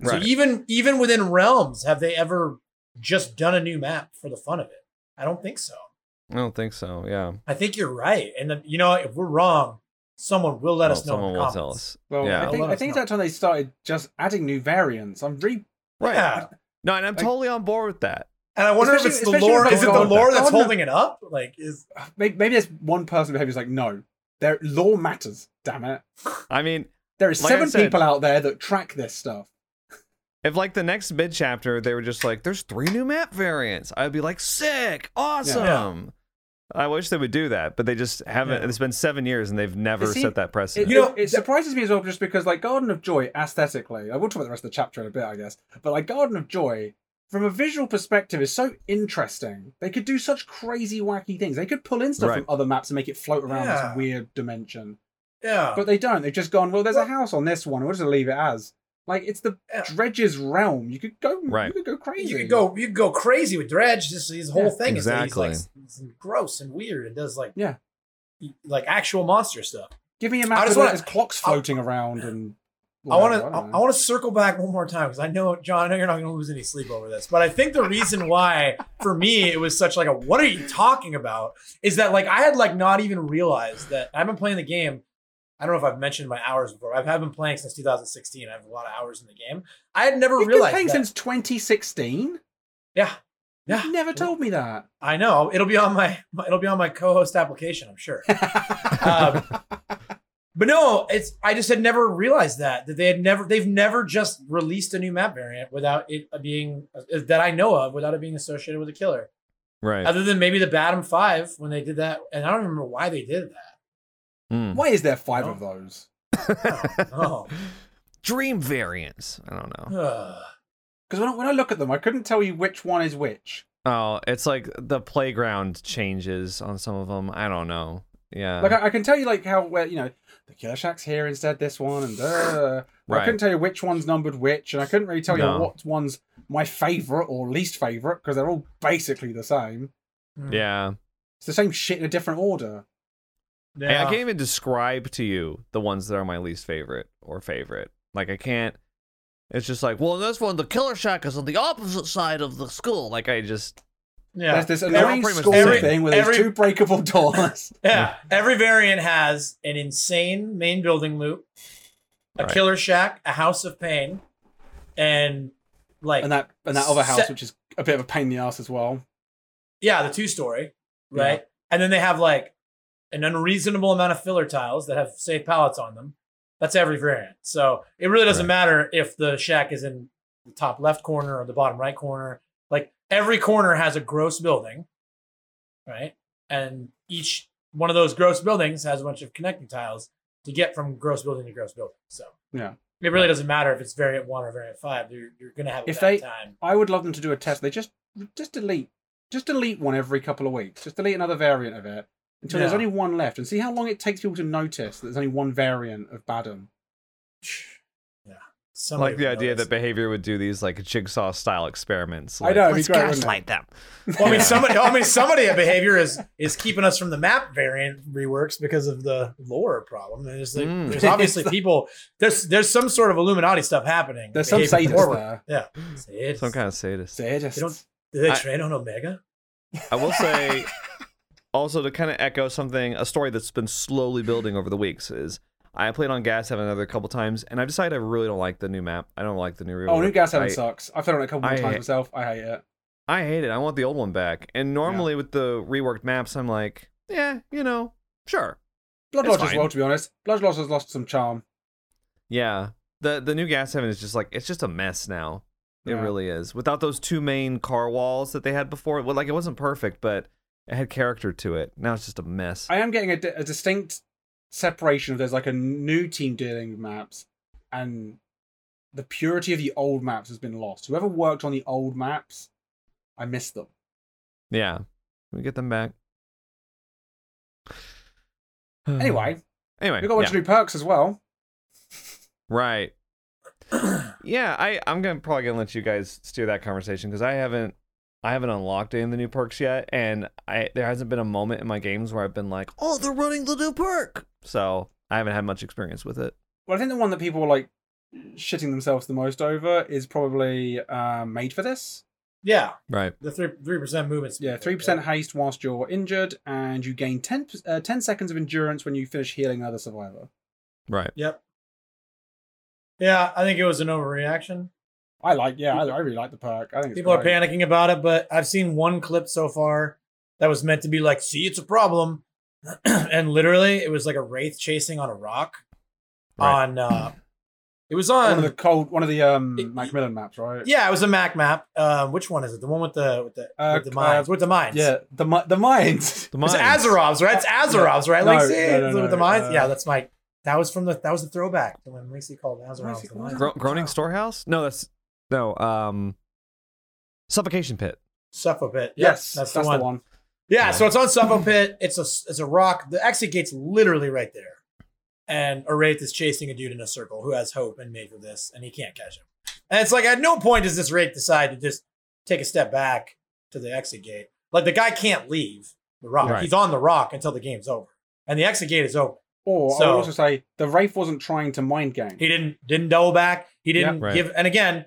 Right. So even even within realms, have they ever just done a new map for the fun of it? I don't think so. I don't think so. Yeah. I think you're right. And you know, if we're wrong, someone will let Well, us know. in someone the will tell us. well, yeah. I think, Let I us think that's when they started just adding new variants. I'm re Right. Yeah. No, and I'm Like- totally on board with that. And I wonder if it's the especially lore. Is it the God- lore that's oh, God- holding it up? Like, is maybe, maybe there's one person behavior's like, no, their lore matters. Damn it. I mean, There is Like seven said- people out there that track this stuff. if like the next mid chapter they were just like, there's three new map variants, I'd be like, sick, awesome. I wish they would do that, but they just haven't. Yeah. It's been seven years and they've never You see, set that It, precedent. You know, it, it surprises me as well, just because like Garden of Joy aesthetically, I will talk about the rest of the chapter in a bit, I guess. But like Garden of Joy, from a visual perspective, is so interesting. They could do such crazy, wacky things. They could pull in stuff Right. from other maps and make it float around Yeah. this weird dimension. yeah. But they don't. They've just gone. Well, there's a house on this one. We'll just leave it as. Like it's the Dredge's realm. You could go. Right. You could go crazy. you could go, you could go crazy with Dredge. This his whole Yeah, thing is that he's like exactly. gross and weird and does like Yeah. like actual monster stuff. Give me a I map just with wanna- there's clocks I- floating around and. I want to. don't I, want to circle back one more time because I know, John. I know you're not going to lose any sleep over this, but I think the reason why, for me, it was such like a "What are you talking about?" is that like I had like not even realized that I've been playing the game. I don't know if I've mentioned my hours before. I've I've been playing since 2016. I have a lot of hours in the game. I had never You've been realized playing that. since 2016. yeah, yeah. You never told me that. I know. It'll be on my. It'll be on my co-host application. I'm sure. Um, But no, it's I just had never realized that that they had never they've never just released a new map variant without it being that I know of without it being associated with a killer. right. Other than maybe the Badham Five when they did that, and I don't remember why they did that. Mm. Why is there five of those? Oh, Dream variants. I don't know. Because when, I- when I look at them, I couldn't tell you which one is which. Oh, it's like the playground changes on some of them. I don't know. Yeah. Like I, I can tell you like how where you know the Killer Shack's here instead this one and uh, I couldn't tell you which one's numbered which, and I couldn't really tell No. you what one's my favorite or least favorite because they're all basically the same. Hmm. yeah. It's the same shit in a different order. Hey, I can't even describe to you the ones that are my least favorite or favorite. Like I can't. It's just like, well, in this one, the Killer Shack is on the opposite side of the school. Like I just, Yeah. There's this They're annoying pretty school the same. thing with these Every- two breakable doors. Yeah, every variant has an insane main building loop, a Right. killer shack, a house of pain, and like and that and that other house, Se- which is a bit of a pain in the ass as well. yeah, the two story, right? And then they have like an unreasonable amount of filler tiles that have safe pallets on them. That's every variant. So it really doesn't Right. matter if the shack is in the top left corner or the bottom right corner. Like every corner has a gross building, right? And each one of those gross buildings has a bunch of connecting tiles to get from gross building to gross building. So Yeah. it really doesn't matter if it's variant one or variant five. You're, you're gonna have a If bad they- time. I would love them to do a test. They just just delete just delete one every couple of weeks. Just delete another variant of it until there's only one left, and see how long it takes people to notice that there's only one variant of Badham. Yeah. I Somebody like the idea notice. that behavior would do these like jigsaw style experiments. I Like, know, it'd be Let's great, wouldn't it? gaslight them. Well, I mean, somebody. I mean, somebody at behavior is is keeping us from the map variant reworks because of the lore problem. There's, like, Mm. there's obviously people. There's there's some sort of Illuminati stuff happening. There's some Behavior sadists there. Yeah, Sadists. Some kind of sadist. Sadists. They don't- Do they I- train on Omega? I will say, also to kind of echo something, a story that's been slowly building over the weeks is I played on Gas Heaven another couple times, and I decided I really don't like the new map. I don't like the new. Oh, New. Gas Heaven I- sucks. I've played on it a couple more I- times myself. I hate it. I hate it. I want the old one back. And normally with the reworked maps, I'm like, yeah, you know, sure. Blood Lodge as well, to be honest. Blood Lodge has lost some charm. Yeah. The the new Gas Heaven is just like it's just a mess now. It Yeah. really is. Without those two main car walls that they had before, well, like it wasn't perfect, but it had character to it. Now it's just a mess. I am getting a, di- a distinct separation of there's like a new team dealing with maps and the purity of the old maps has been lost. Whoever worked on the old maps I miss them. Yeah, we get them back. Anyway, anyway, we got a bunch of new perks as well. right. yeah, I I'm gonna probably gonna let you guys steer that conversation because I haven't I haven't unlocked any of the new perks yet, and I there hasn't been a moment in my games where I've been like, oh, they're running the new perk. So I haven't had much experience with it. Well, I think the one that people are like shitting themselves the most over is probably um, made for this. Yeah, Right. the three three percent movement speed. Yeah, three percent haste whilst you're injured, and you gain 10, uh, 10 seconds of endurance when you finish healing another survivor. Right. Yep. Yeah, I think it was an overreaction. I like, yeah, I, I really like the perk. I think it's People are panicking about it, but I've seen one clip so far that was meant to be like, "See, it's a problem," and literally, it was like a wraith chasing on a rock. Right. On, uh, it was on One on. of the cold, one of the um It- Macmillan maps, right? yeah, it was a Mac map. Um, which one is it? The one with the with the Uh, with the mines? uh, with the mines? Yeah, the mi- the mines. The mines. It's mines. Azarov's, right? It's Azarov's, right? No, Like, no, no, with the mines. uh, yeah, that's my. That was from the. That was the throwback to when Lacey called Azarov's. The mines. Gro- Groaning Storehouse? No, that's no. Um, Suffocation Pit. Suffopit. pit. yes, that's, that's, the one. the one. Yeah, Yeah. so it's on Suffopit. It's a it's a rock. The exit gate's literally right there, and a wraith is chasing a dude in a circle who has hope and made for this, and he can't catch him. And it's like at no point does this wraith decide to just take a step back to the exit gate. Like the guy can't leave the rock. Right. He's on the rock until the game's over, and the exit gate is open. Or I would also say the Wraith wasn't trying to mind game. He didn't didn't double back. He didn't Yeah, right. give. And again,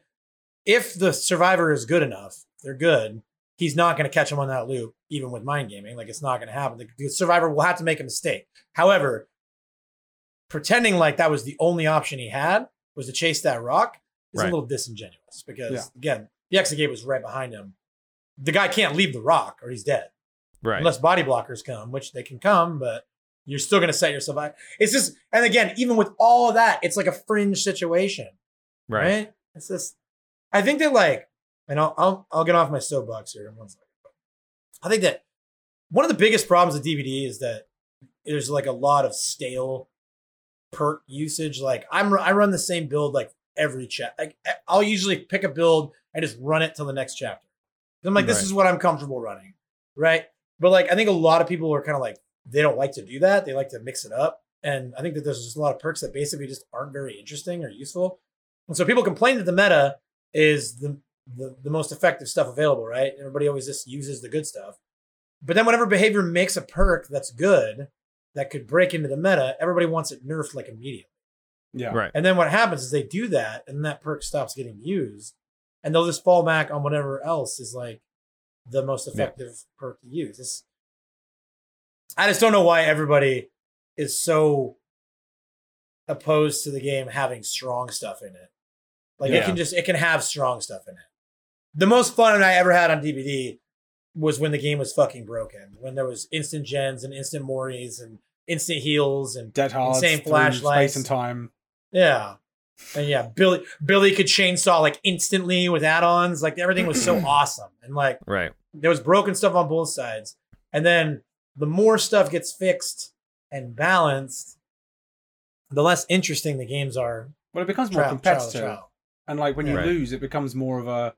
if the survivor is good enough, they're good. He's not going to catch him on that loop, even with mind gaming. Like it's not going to happen. The, the survivor will have to make a mistake. However, pretending like that was the only option he had was to chase that rock is Right. a little disingenuous because Yeah. again, the exit gate was right behind him. The guy can't leave the rock or he's dead Right. unless body blockers come, which they can come, but you're still going to set yourself up. It's just, and again, even with all of that, it's like a fringe situation, right. right? It's just, I think that like, and I'll I'll, I'll get off my soapbox here in one second. I think that one of the biggest problems with DBD is that there's like a lot of stale perk usage. Like I'm I run the same build like every chat. Like I'll usually pick a build and just run it till the next chapter. I'm like, this Right. is what I'm comfortable running, right? But like, I think a lot of people are kind of like they don't like to do that. They like to mix it up, and I think that there's just a lot of perks that basically just aren't very interesting or useful. And so people complain that the meta is the the, the most effective stuff available, right? Everybody always just uses the good stuff. But then whenever behavior makes a perk that's good, that could break into the meta, everybody wants it nerfed like immediately. Yeah. Right. And then what happens is they do that, and that perk stops getting used, and they'll just fall back on whatever else is like the most effective perk to use. It's, I just don't know why everybody is so opposed to the game having strong stuff in it. Like it can just it can have strong stuff in it. The most fun I ever had on DBD was when the game was fucking broken. When there was instant gens and instant moris and instant heals and Dead. Insane through flashlights. Space and time. yeah. And yeah, Billy Billy could chainsaw like instantly with add-ons. Like everything was so awesome. And like Right. there was broken stuff on both sides. And then the more stuff gets fixed and balanced, the less interesting the games are. Well, it becomes more Trial, trial, competitive. trial. And like when you Right. lose, it becomes more of a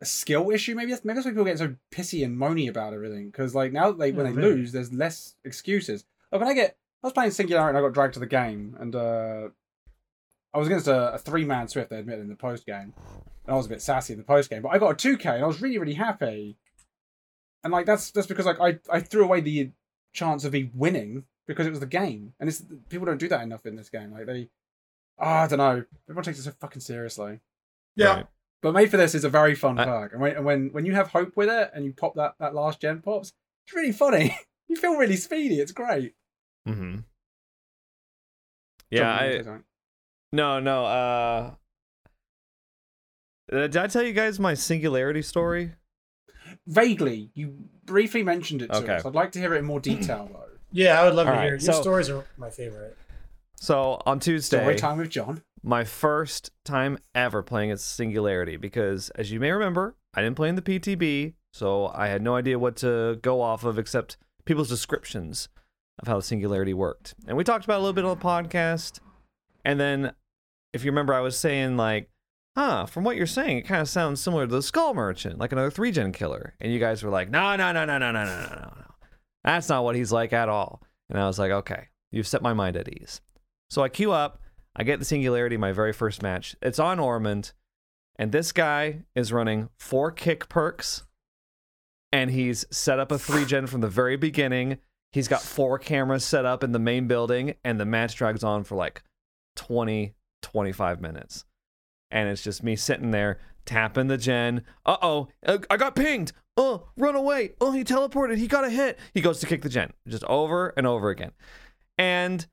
a skill issue. Maybe that's maybe that's why people get so pissy and moany about everything. Because like now they when Yeah, they maybe. lose, there's less excuses. Like when I get I was playing Singularity and I got dragged to the game and uh I was against a, a three man Swift, they admitted in the post game. And I was a bit sassy in the post game, but I got a two K and I was really, really happy. And like that's that's because like I, I threw away the chance of me winning because it was the game. And it's people don't do that enough in this game. Like they oh, I don't know. Everyone takes it so fucking seriously. Yeah. Right. But made for this is a very fun I- perk, and when and when when you have hope with it and you pop that that last gen pops, it's really funny. you feel really speedy. It's great. Mm-hmm. Yeah. I, no. No. Uh. uh, Did I tell you guys my singularity story? vaguely you briefly mentioned it to Okay. us. I'd like to hear it in more detail though. Yeah, I would love All to right, hear. Your so- stories are my favorite. So on Tuesday, Story time with John. my first time ever playing as Singularity because, as you may remember, I didn't play in the PTB, so I had no idea what to go off of except people's descriptions of how the Singularity worked. And we talked about it a little bit on the podcast. And then, if you remember, I was saying, like, huh, from what you're saying, it kind of sounds similar to the Skull Merchant, like another three gen killer. And you guys were like, no, no, no, no, no, no, no, no, no, no. That's not what he's like at all. And I was like, okay, you've set my mind at ease. So I queue up, I get the singularity my very first match. It's on Ormond, and this guy is running four kick perks, and he's set up a three gen from the very beginning. He's got four cameras set up in the main building, and the match drags on for like 20, 25 minutes. And it's just me sitting there tapping the gen. Uh oh, I got pinged. Oh, run away. Oh, he teleported. He got a hit. He goes to kick the gen just over and over again. And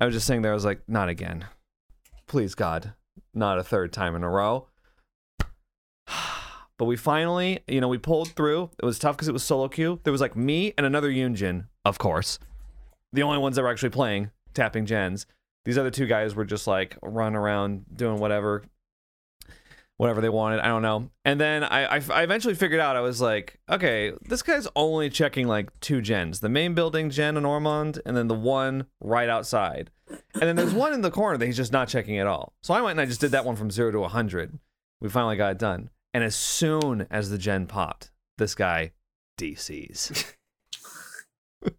I was just sitting there. I was like, not again. Please, God, not a third time in a row. But we finally, you know, we pulled through. It was tough because it was solo queue. There was like me and another Yunjin, of course. The only ones that were actually playing, tapping gens. These other two guys were just like running around doing whatever, whatever they wanted. I don't know. And then I, I, I eventually figured out. I was like, okay, this guy's only checking like two gens: the main building gen in Ormond, and then the one right outside. And then there's one in the corner that he's just not checking at all. So I went and I just did that one from zero to hundred. We finally got it done. And as soon as the gen popped, this guy DCs.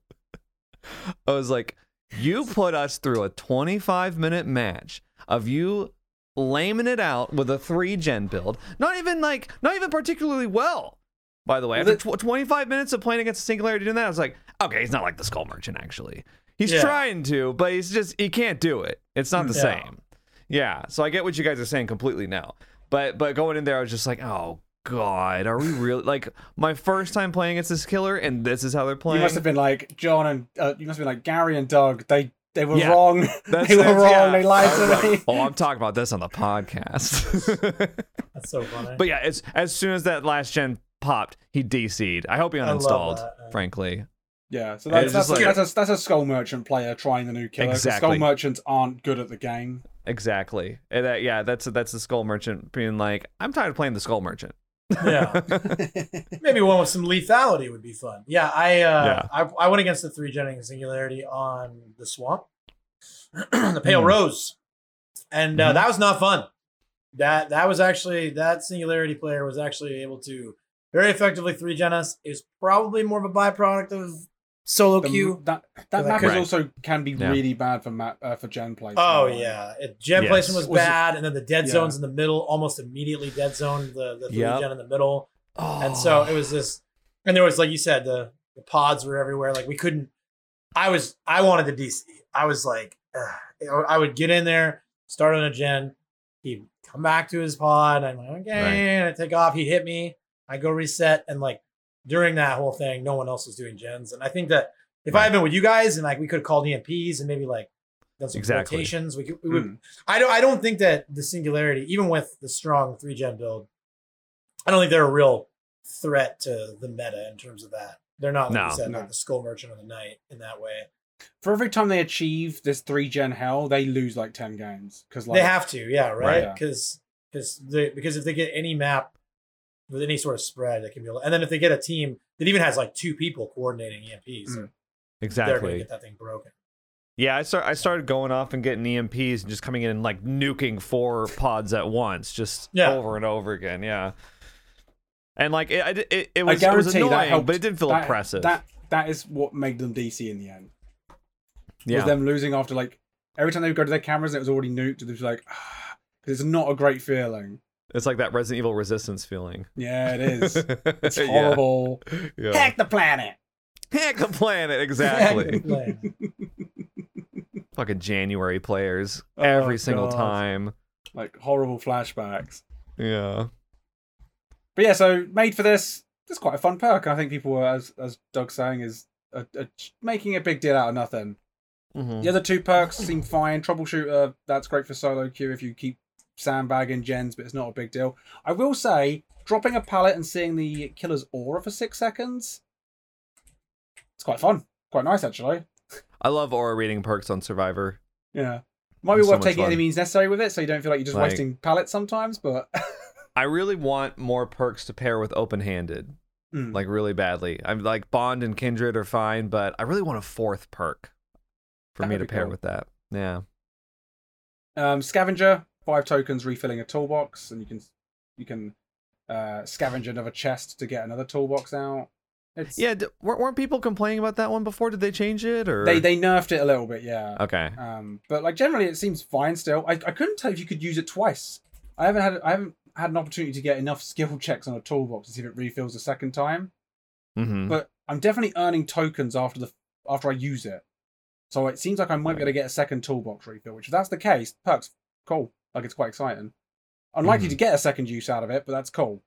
I was like, you put us through a 25 minute match of you laming it out with a three gen build. Not even like, not even particularly well. By the way, after tw- 25 minutes of playing against Singularity doing that, I was like, okay, he's not like the Skull Merchant actually. He's Yeah. trying to, but he's just he can't do it. It's not the Yeah. same. Yeah, so I get what you guys are saying completely now. But but going in there, I was just like, oh god, are we really like my first time playing against this killer, and this is how they're playing? You must have been like John and uh, you must have been like Gary and Doug. They they were Yeah. wrong. That's- they were that's- wrong. yeah. They lied to like, me. oh, I'm talking about this on the podcast. That's so funny. but yeah, as as soon as that last gen popped, he DC'd. I hope he uninstalled. that, frankly, Yeah, so It's that's just that's, a, like- that's a that's a skull merchant player trying the new killer. 'cause Exactly. Skull merchants aren't good at the game. exactly. And that, yeah, that's that's the skull merchant being like, I'm tired of playing the skull merchant. Yeah. Maybe one with some lethality would be fun. Yeah, I uh I, I went against the three genning singularity on the swamp, the pale Hmm. rose, and uh, Mhm. that was not fun. That that was actually that singularity player was actually able to very effectively three gen us. Is probably more of a byproduct of solo The- queue. that that map is Right. also can be Yeah. really bad for map uh, for gen play. Oh yeah, it, gen Yes. placement was, Was it- bad, and then the dead Yeah. zones in the middle, almost immediately dead zone the the three Yep. gen in the middle. and Oh. so it was this and there was like you said the the pods were everywhere like we couldn't i was i wanted the dc i was like ugh. i would get in there start on a gen he'd come back to his pod i'm like okay Right. and i take off he'd hit me i go reset and like during that whole thing no one else was doing gens and i think that if i Right. had been with you guys and like we could have called emps and maybe like done some Exactly. rotations we, could, we would Mm. I don't. I don't think that the singularity, even with the strong three gen build, I don't think they're a real threat to the meta in terms of that. They're not like No. you said, No. like the skull merchant of the night in that way. For every time they achieve this three gen hell, they lose like ten games because like they have to, yeah, right? Right. Because because they because if they get any map with any sort of spread, that can be. And then if they get a team that even has like two people coordinating EMPs, Mm. they're gonna exactly. get that thing broken. Yeah, I start I started going off and getting EMPs and just coming in and like nuking four pods at once, just Yeah. over and over again. Yeah, and like it, it, it, it I was, it was guarantee that helped. but it did feel that, oppressive. That that is what made them DC in the end. yeah, Was them losing after like every time they would go to their cameras, and it was already nuked. It was like because it's not a great feeling. It's like that Resident Evil Resistance feeling. Yeah, it is. It's horrible. Yeah. Heck the planet. Heck the planet, exactly. Like, Fucking January players Oh, every single God. time. Like horrible flashbacks. Yeah. But yeah, so made for this. It's quite a fun perk. I think people were, as as Doug's saying, is uh uh making a big deal out of nothing. Mhm. The other two perks seem fine. Troubleshooter, that's great for solo queue if you keep sandbagging gens, but it's not a big deal. I will say, dropping a pallet and seeing the killer's aura for six seconds, it's quite fun. Quite nice, actually. I love aura reading perks on Survivor. Yeah. Might be so worth much taking fun. any means necessary with it, so you don't feel like you're just Like- wasting pallets sometimes, but. I really want more perks to pair with open handed. Mm. like really badly. I'm like Bond and Kindred are fine, but I really want a fourth perk for That me to pair cool. with that. Yeah. Um, Scavenger, five tokens refilling a toolbox, and you can you can uh, scavenge another chest to get another toolbox out. It's, Yeah, d- weren't weren't people complaining about that one before? Did they change it or they they nerfed it a little bit, yeah. Okay. Um, but like generally, it seems fine still. I, I couldn't tell if you could use it twice. I haven't had I haven't had an opportunity to get enough skill checks on a toolbox to see if it refills a second time. Mm-hmm. But I'm definitely earning tokens after the after I use it. So it seems like I might be able to get a second toolbox refill. Which if that's the case, perks cool. Like it's quite exciting. Unlikely Mhm. to get a second use out of it, but that's cool.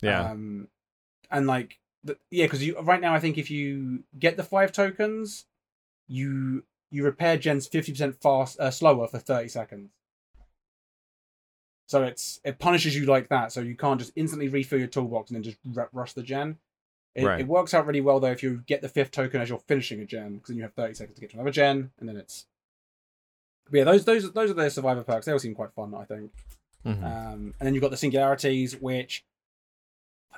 yeah. Um, and like, the, yeah, because you right now, I think if you get the five tokens, you you repair gens fifty percent fast uh, slower for thirty seconds. So it's it punishes you like that, so you can't just instantly refill your toolbox and then just r- rush the gen. It, Right. it works out really well though if you get the fifth token as you're finishing a gen, because then you have thirty seconds to get to another gen, and then it's. But yeah, those those those are the survivor perks. They all seem quite fun, I think. Mhm. Um, and then you've got the singularities, which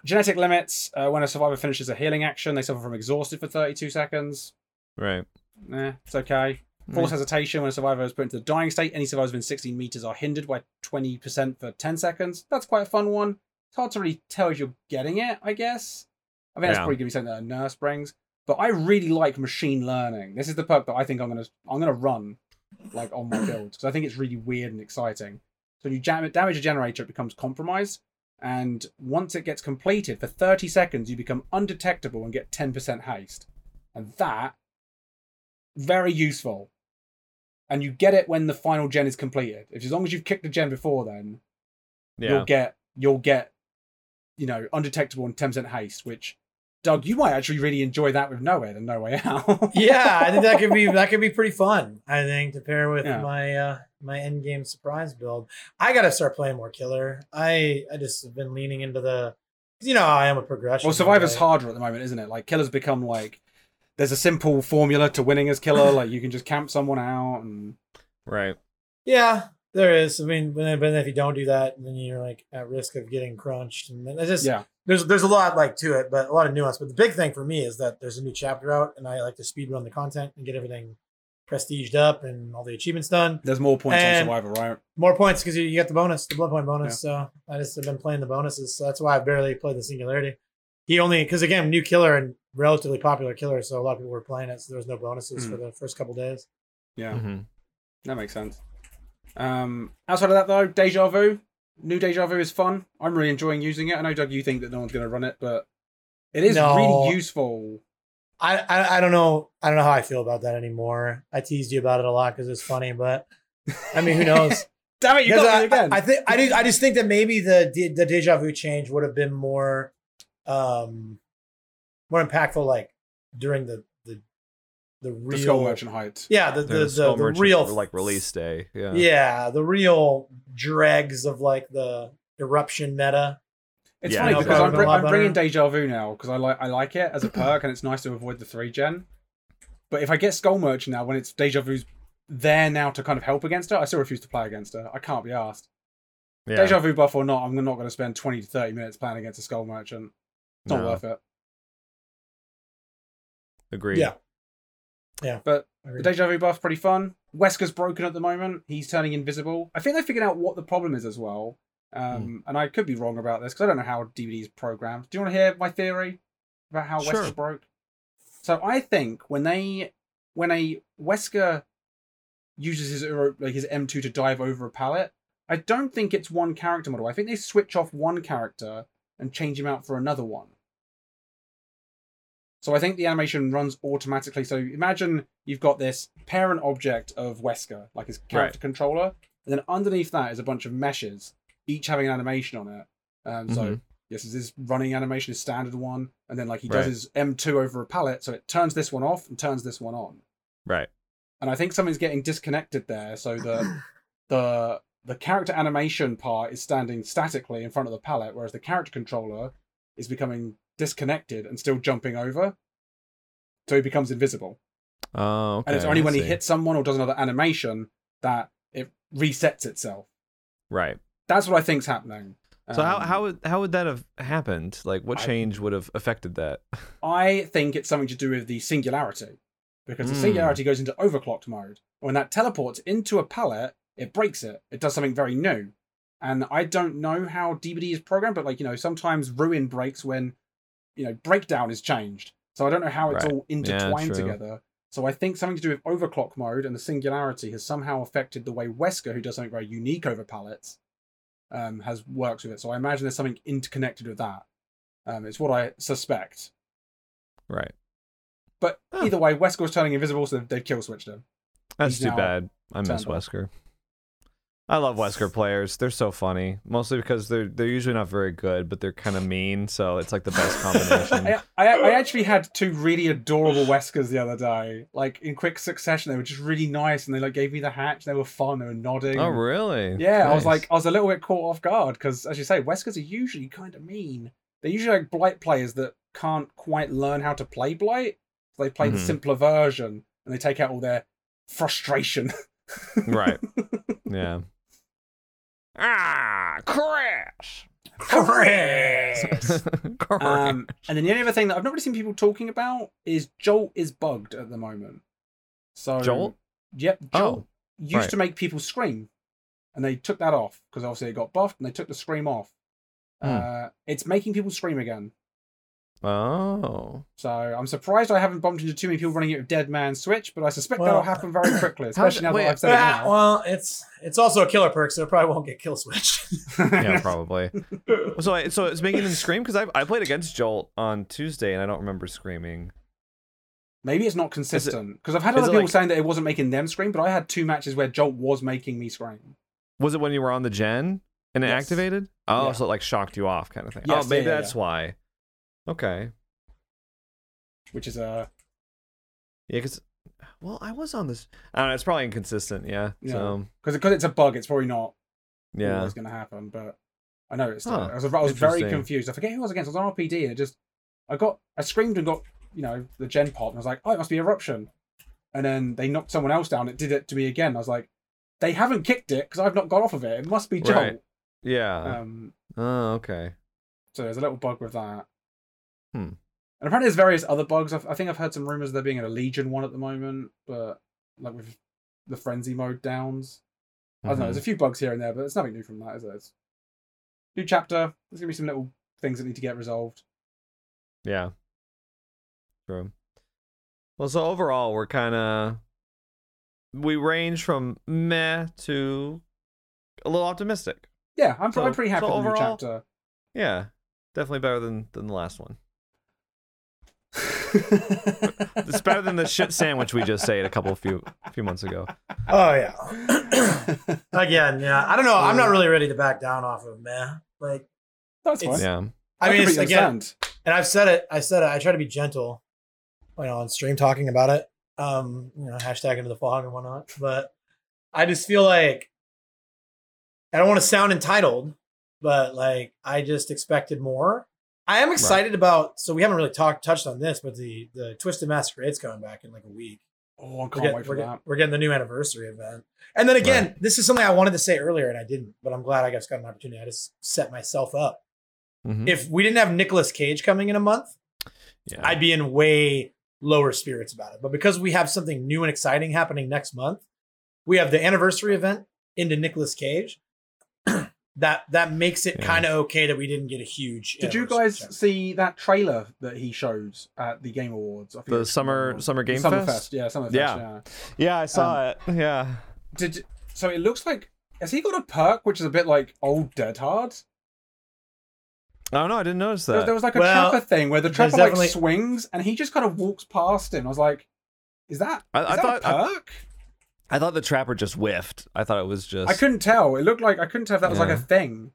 genetic limits. Uh, when a survivor finishes a healing action, they suffer from exhausted for 32 seconds. right. Yeah, it's okay. Force Mm. hesitation. When a survivor is put into the dying state, any survivors within 16 meters are hindered by 20% for 10 seconds. That's quite a fun one. It's hard to really tell if you're getting it, I guess. I think that's probably going to be something that a nurse brings. But I really like machine learning. This is the perk that I think I'm gonna I'm gonna run like on my build because I think it's really weird and exciting. So when you jam damage a generator, it becomes compromised, and once it gets completed for 30 seconds, you become undetectable and get 10% haste, and that very useful. And you get it when the final gen is completed. If as long as you've kicked the gen before then, Yeah. you'll get you'll get you know undetectable and 10% haste, which Doug, you might actually really enjoy that with NOED and No Way Out. yeah, I think that could be that could be pretty fun. I think to pair with Yeah. my uh my end game surprise build. I gotta start playing more killer. I I just have been leaning into the you know I am a progression. Well, Survivor's guy. harder at the moment, isn't it? Like Killer's become like there's a simple formula to winning as Killer. like you can just camp someone out, and Right. Yeah, there is. I mean, but then, but then if you don't do that, then you're like at risk of getting crunched, and then it's just yeah, there's there's a lot like to it, but a lot of nuance. But the big thing for me is that there's a new chapter out, and I like to speed run the content and get everything prestiged up and all the achievements done. there's more points And- on Survivor, right? More points because you, you get the bonus, the blood point bonus. So I just have been playing the bonuses. So that's why I've barely played the singularity. He only because again, new killer and relatively popular killer, so a lot of people were playing it. So there was no bonuses Hmm. for the first couple days. Yeah, Mhm. that makes sense. Um, outside of that though, Deja Vu, new Deja Vu is fun. I'm really enjoying using it. I know Doug, you think that no one's going to run it, but it is No. really useful. I, I I don't know I don't know how I feel about that anymore. I teased you about it a lot because it's funny, but I mean, who knows? Damn it, you got I, me again. I, I think I do, I just think that maybe the the deja vu change would have been more um more impactful like during the the the real the Skull Merchant Heights. yeah the the, There's the, the real like release day. Yeah. yeah the real dregs of like the eruption meta It's Yeah, funny no, because I'm, br- I'm bringing. Deja Vu now because I like I like it as a perk and it's nice to avoid the three gen. But if I get Skull Merchant now, when it's Deja Vu's there now to kind of help against her, I still refuse to play against her. I can't be asked. Yeah. Deja Vu buff or not, I'm not going to spend 20 to 30 minutes playing against a Skull Merchant. It's not No. worth it. Agreed. Yeah. But the Deja Vu buff pretty fun. Wesker's broken at the moment. He's turning invisible. I think they figured out what the problem is as well. Um, And I could be wrong about this because I don't know how DBD is programmed. Do you want to hear my theory about how Sure. Wesker broke? So I think when they when a Wesker uses his like his M2 to dive over a pallet, I don't think it's one character model. I think they switch off one character and change him out for another one. So I think the animation runs automatically. So imagine you've got this parent object of Wesker, like his character controller, and then underneath that is a bunch of meshes, each having an animation on it. Um, so Mhm. yes, is his running animation is standard one, and then like he does Right. his M2 over a pallet, so it turns this one off and turns this one on. Right. And I think something's getting disconnected there, so that the the character animation part is standing statically in front of the palette, whereas the character controller is becoming disconnected and still jumping over. So he becomes invisible. Oh, okay. And it's only I when he hits someone or does another animation that it resets itself. Right. That's what I think's happening. So how Um, how would how would that have happened? Like, what I- change would have affected that? I think it's something to do with the singularity. Because the Mm. singularity goes into overclocked mode. When that teleports into a palette, it breaks it. It does something very new. And I don't know how DBD is programmed, but like, you know, sometimes ruin breaks when, you know, breakdown is changed. So I don't know how it's Right. all intertwined true. together. So I think something to do with overclock mode and the singularity has somehow affected the way Wesker, who does something very unique over palettes, um, has works with it. So I imagine there's something interconnected with that. Um, it's what I suspect. Right. But either way, Wesker was turning invisible, so they've kill switched him. That's He's too bad. I miss. Wesker. I love Wesker players. They're so funny, mostly because they're they're usually not very good, but they're kind of mean. So it's like the best combination. I, I, I actually had two really adorable Weskers the other day. Like in quick succession, they were just really nice, and they like gave me the hatch. They were fun. They were nodding. oh, really? Yeah, I was like, I was a little bit caught off guard because, as you say, Weskers are usually kind of mean. They're usually like blight players that can't quite learn how to play blight. So they play the Mhm. simpler version, and they take out all their frustration. right. Yeah. Ah, crash. Chris. Um, and then the only other thing that I've not really seen people talking about is Jolt is bugged at the moment. So Jolt? Yep, Jolt Oh, used right. to make people scream, and they took that off because obviously it got buffed, and they took the scream off. Hmm. Uh, it's making people scream again. Oh. So I'm surprised I haven't bumped into too many people running it with Dead Man Switch, but I suspect Well, that'll happen very quickly, especially did- now wait, that I've said it Ah, now. well, it's it's also a killer perk, so it probably won't get kill switched. Yeah, probably. so, I- so it's making them scream because I I played against Jolt on Tuesday and I don't remember screaming. Maybe it's not consistent because I've had is other it people like- saying that it wasn't making them scream, but I had two matches where Jolt was making me scream. Was it when you were on the gen and it Yes. activated? Oh, Yeah. so it like shocked you off, kind of thing. Yes, oh, maybe yeah, yeah, that's why. Okay. which is uh Yeah, because well, I was on this. I don't know. It's probably inconsistent. Yeah. Yeah. So because because it's a bug, it's probably not yeah. always going to happen. But I noticed. it. Huh, I was I was very confused. I forget who I was against. I was on RPD, and it just I got I screamed and got you know the gen pot, and I was like, oh, it must be eruption. And then they knocked someone else down. It did it to me again. I was like, they haven't kicked it because I've not got off of it. It must be Jolt. Right. Yeah. Um, oh, okay. so there's a little bug with that. Hmm. And apparently there's various other bugs. I've, I think I've heard some rumors there being a Legion one at the moment, but like with the frenzy mode downs. I don't know. There's a few bugs here and there, but it's nothing new from that, is it? It's new chapter. There's gonna be some little things that need to get resolved. Yeah. True. Well, so overall, we're kind of we range from meh to a little optimistic. Yeah, I'm, So- I'm pretty happy so with the new chapter. Yeah, definitely better than than the last one. It's better than the shit sandwich we just ate a couple few few months ago. oh yeah. Again, yeah. I don't know. I'm not really ready to back down off of man. Like, That's fine. Yeah. I mean, it's, again, and I've said it. I said it. I try to be gentle, you know, on stream talking about it. Um, you know, hashtag into the fog and whatnot. But I just feel like I don't want to sound entitled, but like I just expected more. I am excited about. So we haven't really talked touched on this, but the the Twisted Masquerade's coming back in like a week. Oh, I We're getting, wait for we're, that. getting, we're getting the new anniversary event. And then again, this is something I wanted to say earlier and I didn't, but I'm glad I just got an opportunity. I just set myself up. Mhm. If we didn't have Nicolas Cage coming in a month, Yeah. I'd be in way lower spirits about it. But because we have something new and exciting happening next month, we have the anniversary event into Nicolas Cage. That that makes it Yeah. kind of okay that we didn't get a huge. Did you guys event. see that trailer that he showed at the Game Awards? I forget the summer one. summer game Summer fest. Yeah, Summer Yeah. Fest. Yeah. Yeah, I saw um, it. Yeah. Did so? It looks like has he got a perk which is a bit like old Dead Hard? I don't know. I didn't notice There, that. there was like a Well, trapper thing where the there's trapper like definitely- swings and he just kind of walks past him. I was like, is that I- is I that thought- a I- perk? I thought the trapper just whiffed. I thought it was just. I, couldn't tell. It looked like I couldn't tell if that was like a thing.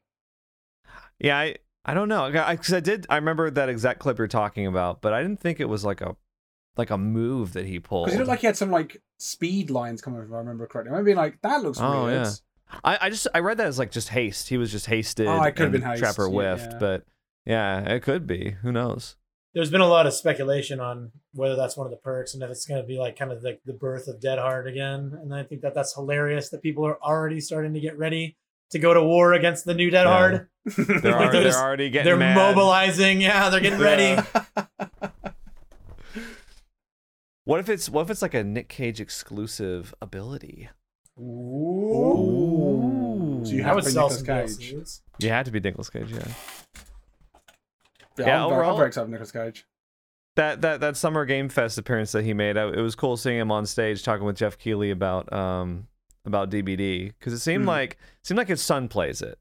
Yeah, I I don't know. Because I, did. I remember that exact clip you're talking about, but I didn't think it was like a like a move that he pulled. Because he looked like he had some like speed lines coming, if I remember correctly. I remember being like, that looks Oh, weird. yeah. I, I just I read that as like just haste. He was just hasted. Oh, it could have been haste, Trapper yeah, whiffed, yeah. but yeah, it could be. Who knows? There's been a lot of speculation on whether that's one of the perks and if it's going to be like kind of like the birth of Dead Hard again. And I think that that's hilarious that people are already starting to get ready to go to war against the new Dead Yeah. Hard. They're, Like, already, they're they're just- already getting They're mad. mobilizing. Yeah, they're getting ready. What if it's what if it's like a Nick Cage exclusive ability? Ooh. Do you have would to be sell Nicolas Cage. DLCs. You had to be Nicolas Cage, yeah. Yeah, Yeah, I'm, very, I'm very excited for Nicolas Cage. That that that summer game fest appearance that he made, I, it was cool seeing him on stage talking with Geoff Keighley about um about DBD because it seemed Hmm. like seemed like his son plays it.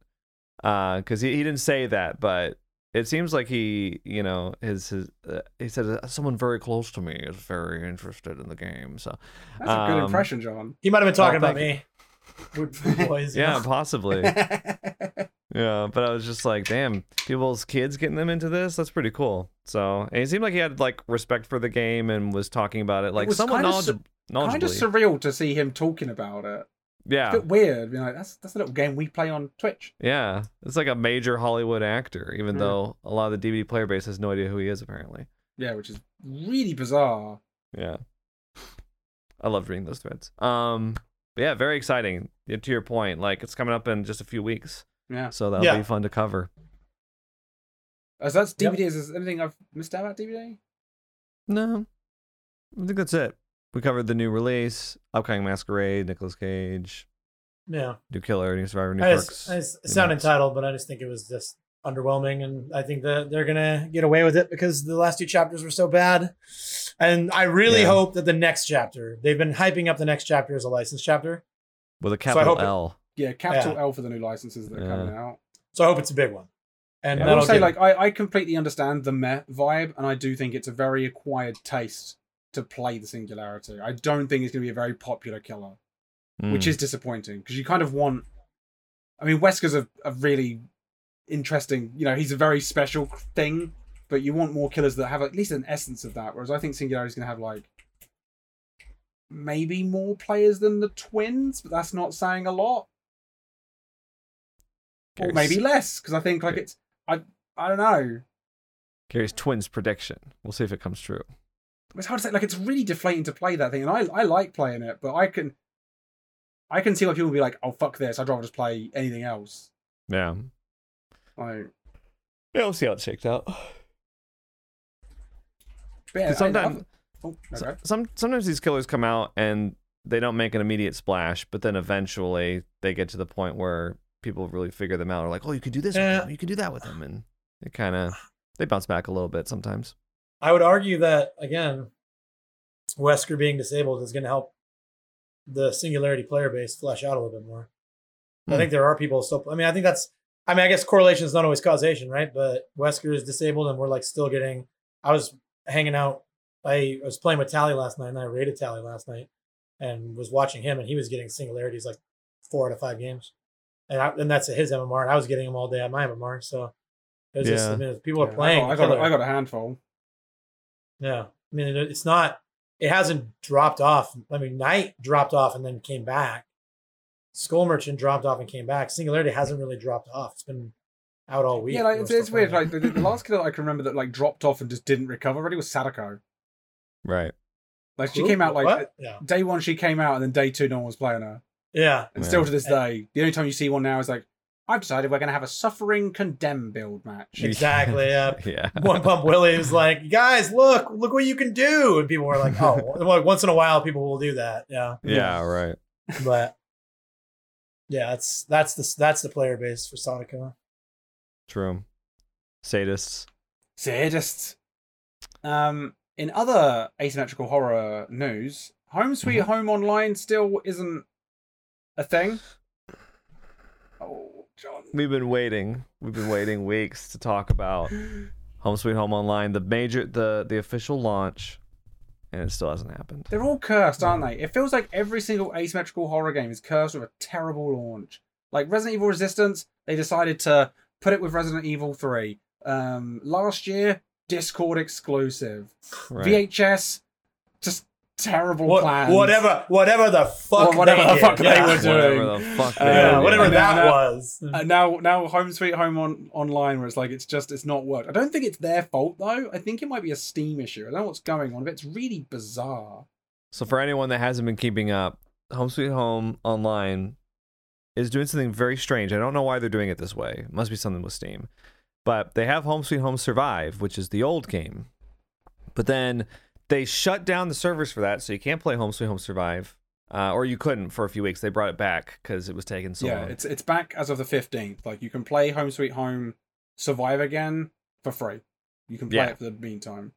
Uh, because he, he didn't say that, but it seems like he, you know, his his uh, he said "Uh, someone very close to me is very interested in the game. So That's a good Um, impression, John. He might have been talking Oh, about me. We're we're boys. yeah, possibly. Yeah, but I was just like, damn, people's kids getting them into this. That's pretty cool. So, and he seemed like he had like respect for the game and was talking about it like was somewhat knowledge- su- kind of surreal to see him talking about it. yeah, It's a bit weird. You know, that's that's a little game we play on Twitch. yeah. It's like a major Hollywood actor, even Yeah. though a lot of the DBD player base has no idea who he is. Apparently, Yeah, which is really bizarre. yeah. I loved reading those threads. Um, but yeah, very exciting. Yeah, To your point, like it's coming up in just a few weeks, Yeah. so that'll Yeah. be fun to cover. Uh, So that's Yep. DBD. Is there anything I've missed out about DBD? No, I think that's it. We covered the new release, upcoming Masquerade, Nicolas Cage, Yeah. New Killer, New Survivor, New I Perks. just, I just New sound Maps. entitled, but I just think it was just underwhelming, and I think that they're gonna get away with it because the last two chapters were so bad. And I really Yeah. hope that the next chapter, they've been hyping up the next chapter as a license chapter, With a capital hope it- L. Yeah, capital Yeah. L for the new licenses that are coming out. so I hope it's a big one. And Yeah, I will say, like, I, I completely understand the meh vibe, and I do think it's a very acquired taste to play the singularity. I don't think it's going to be a very popular killer, which Mm. is disappointing because you kind of want. I mean, Wesker's a, a really interesting, you know, he's a very special thing, but you want more killers that have at least an essence of that. Whereas I think Singularity's going to have, like, maybe more players than the twins, but that's not saying a lot. Or maybe less, because I think, like, it's. I, I don't know. Gary's twins prediction. We'll see if it comes true. it's hard to say. Like it's really deflating to play that thing, and I I like playing it, but I can I can see why people will be like, "Oh fuck this! I'd rather just play anything else." Yeah. Like, Yeah, we'll see how it shakes out. but yeah, sometimes, oh, okay. some sometimes these killers come out and they don't make an immediate splash, but then eventually they get to the point where people really figure them out. Are like, oh, you can do this Yeah. with them, you can do that with them, and it kind of they bounce back a little bit sometimes. I would argue that again, Wesker being disabled is going to help the singularity player base flesh out a little bit more. I Hmm. think there are people still. I mean, I think that's. I mean, I guess correlation is not always causation, right? But Wesker is disabled, and we're like still getting. I was hanging out. I was playing with Tally last night, and I rated Tally last night, and was watching him, and he was getting singularities like four out of five games, and I, and that's his MMR, and I was getting them all day at my MMR. So it was just, I Yeah. mean, if people are Yeah, playing. I got, I got, killer- I got a handful. yeah, I mean, it- it's not. It hasn't dropped off. I mean, Knight dropped off and then came back. Skull Merchant dropped off and came back. Singularity hasn't really dropped off. It's been out all week. Yeah, like it's, it's weird. Like the, the last killer I can remember that like dropped off and just didn't recover really was Sadako. Right. Like she Who? came out like uh, yeah, day one she came out and then day two no one was playing her. Yeah. And Yeah. still to this day, the only time you see one now is like, I've decided we're gonna have a suffering condemn build match. Exactly. Yeah. yeah. One Pump Willie was like, "Guys, look, look what you can do," and people were like, "Oh." well, once in a while, people will do that. Yeah, Yeah. Right. but yeah, that's that's the that's the player base for Sadako. True. Sadists. Sadists. Um, in other asymmetrical horror news, Home Sweet Mm-hmm. Home Online still isn't a thing. Oh, John. We've been waiting. We've been waiting weeks to talk about Home Sweet Home Online, the major, the the official launch, and it still hasn't happened. They're all cursed, aren't they? It feels like every single asymmetrical horror game is cursed with a terrible launch. Like Resident Evil Resistance, they decided to put it with Resident Evil 3. Um, last year, Discord exclusive. Right. VHS, just terrible What, plans. whatever, whatever the fuck, Well, whatever they the did. fuck they were doing. Whatever the fuck. Uh, Yeah, whatever that then, uh, was. Uh, now, now, Home Sweet Home on online, where it's like it's just it's not worked. I don't think it's their fault though. I think it might be a Steam issue. I don't know what's going on, but it's really bizarre. So for anyone that hasn't been keeping up, Home Sweet Home Online is doing something very strange. I don't know why they're doing it this way. It must be something with Steam. But they have Home Sweet Home Survive, which is the old game. But then they shut down the servers for that, so you can't play Home Sweet Home Survive. uh, or you couldn't for a few weeks. They brought it back because it was taking so yeah, long. it's it's back as of the fifteenth. Like you can play Home Sweet Home Survive again for free. You can play Yeah. it for the meantime.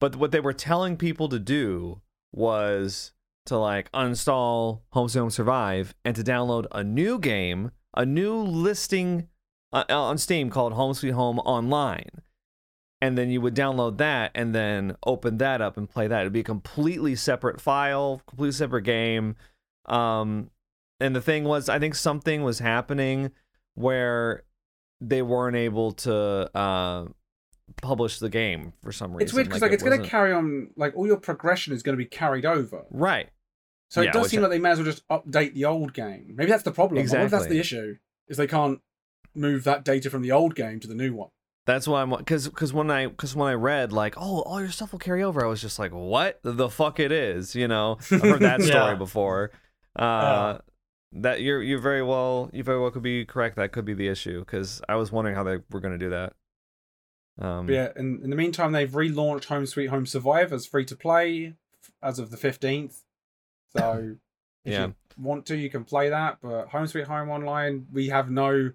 But what they were telling people to do was to like uninstall Home Sweet Home Survive and to download a new game, a new listing uh, on Steam called Home Sweet Home Online. And then you would download that and then open that up and play that. It'd be a completely separate file, completely separate game. Um, and the thing was, I think something was happening where they weren't able to uh, publish the game for some reason. It's weird because like, it it's going to carry on. Like all your progression is going to be carried over. right. So Yeah, it does seem I- like they may as well just update the old game. Maybe that's the problem. If that's the issue. Is they can't move that data from the old game to the new one. That's why I'm because because when I because when I read like oh all your stuff will carry over I was just like what the fuck it is you know I've heard that story Yeah. before uh that you're you very well you very well could be correct that could be the issue because I was wondering how they were going to do that um yeah, in, in the meantime, they've relaunched Home Sweet Home Survive as free to play as of the 15th. So if Yeah. you want to, you can play that. But Home Sweet Home Online, we have no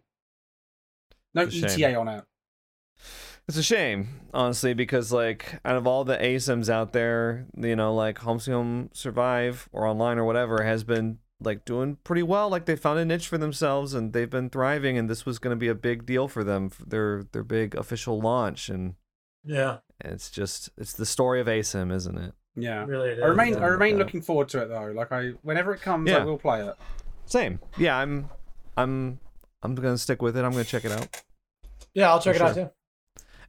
no. ETA on it. It's a shame, honestly, because like out of all the ASIMs out there, you know, like Home Sweet Home Survive or online or whatever has been like doing pretty well. Like they found a niche for themselves and they've been thriving, and this was going to be a big deal for them for their their big official launch. And Yeah, it's just it's the story of ASIM, isn't it? Yeah. really. It I remain yeah. I remain Yeah. looking forward to it though. Like I whenever it comes, I Yeah. will play it. Same. Yeah, I'm I'm I'm gonna stick with it. I'm gonna check it out, Yeah, I'll check For it out too.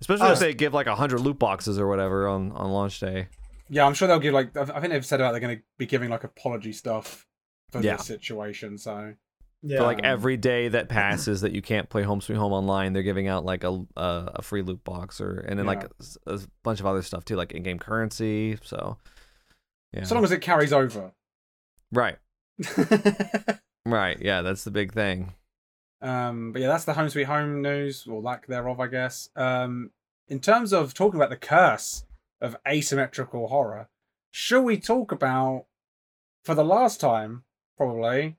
Especially Uh, if they give like a hundred loot boxes or whatever on on launch day. Yeah, I'm sure they'll give like I I think they've said about they're going to be giving like apology stuff for Yeah. this situation. So Yeah, For like every day that passes that you can't play Home Sweet Home online, they're giving out like a a, a free loot box or and then like a, a bunch of other stuff too, like in-game currency. So yeah, so long as it carries over. right, right, yeah, that's the big thing. Um, but yeah, that's the Home Sweet Home news, or lack thereof, I guess. Um, in terms of talking about the curse of asymmetrical horror, shall we talk about, for the last time, probably,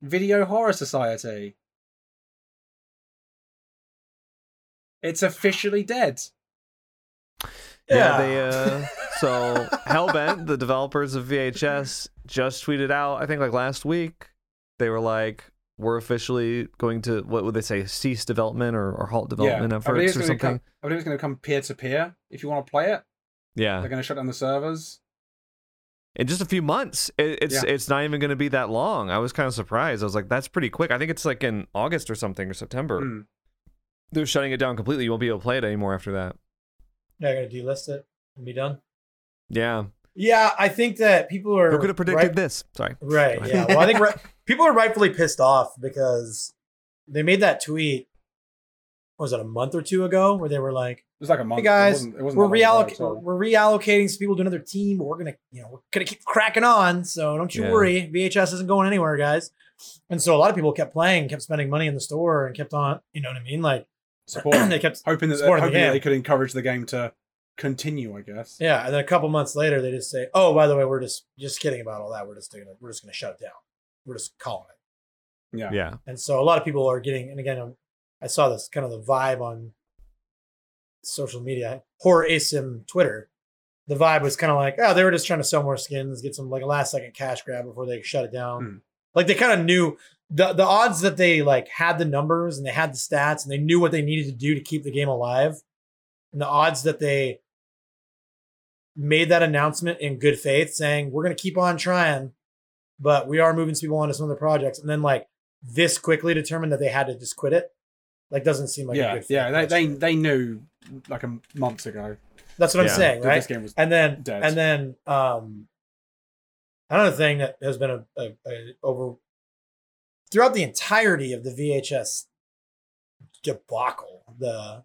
Video Horror Society? It's officially dead. Yeah, they uh so Hellbent, the developers of VHS, just tweeted out, I think like last week, they were like, we're officially going to what would they say, cease development or, or halt development I believe efforts or something. Come, I believe it's going to come peer to peer if you want to play it. Yeah. They're going to shut down the servers. in just a few months. It, it's Yeah. it's not even going to be that long. I was kind of surprised. I was like, that's pretty quick. I think it's like in August or something or September. Mm. They're shutting it down completely. You won't be able to play it anymore after that. Yeah, gonna delist it and be done. Yeah. Yeah, I think that people are. Who could have predicted right- this? Sorry. Right. Yeah. Well, I think ri- people are rightfully pissed off because they made that tweet. what Was it a month or two ago where they were like, It was like a month. "Hey guys, it wasn't, it wasn't we're that long ago reallocating, at all. we're reallocating some people to another team. But we're gonna, you know, we're gonna keep cracking on. So don't you Yeah. worry. VHS isn't going anywhere, guys." And so a lot of people kept playing, kept spending money in the store, and kept on. You know what I mean? Like Support. they kept hoping that, Supporting the that they could encourage the game to continue. I guess. Yeah, and then a couple months later, they just say, "Oh, by the way, we're just just kidding about all that. We're just gonna we're just gonna shut it down. We're just calling it." Yeah. Yeah. And so a lot of people are getting, and again, um, I saw this kind of the vibe on social media, horror asim Twitter. The vibe was kind of like, oh, they were just trying to sell more skins, get some like a last second cash grab before they shut it down. Hmm. Like they kind of knew the the odds that they like had the numbers and they had the stats and they knew what they needed to do to keep the game alive, and the odds that they made that announcement in good faith, saying we're going to keep on trying, but we are moving some people on to some other projects, and then like this quickly determined that they had to just quit it. Like doesn't seem like a yeah, yeah. They, they they knew like a months ago That's what Yeah. I'm saying, right? this game was. And then Dead. and then um another thing that has been a, a, a over throughout the entirety of the VHS debacle, the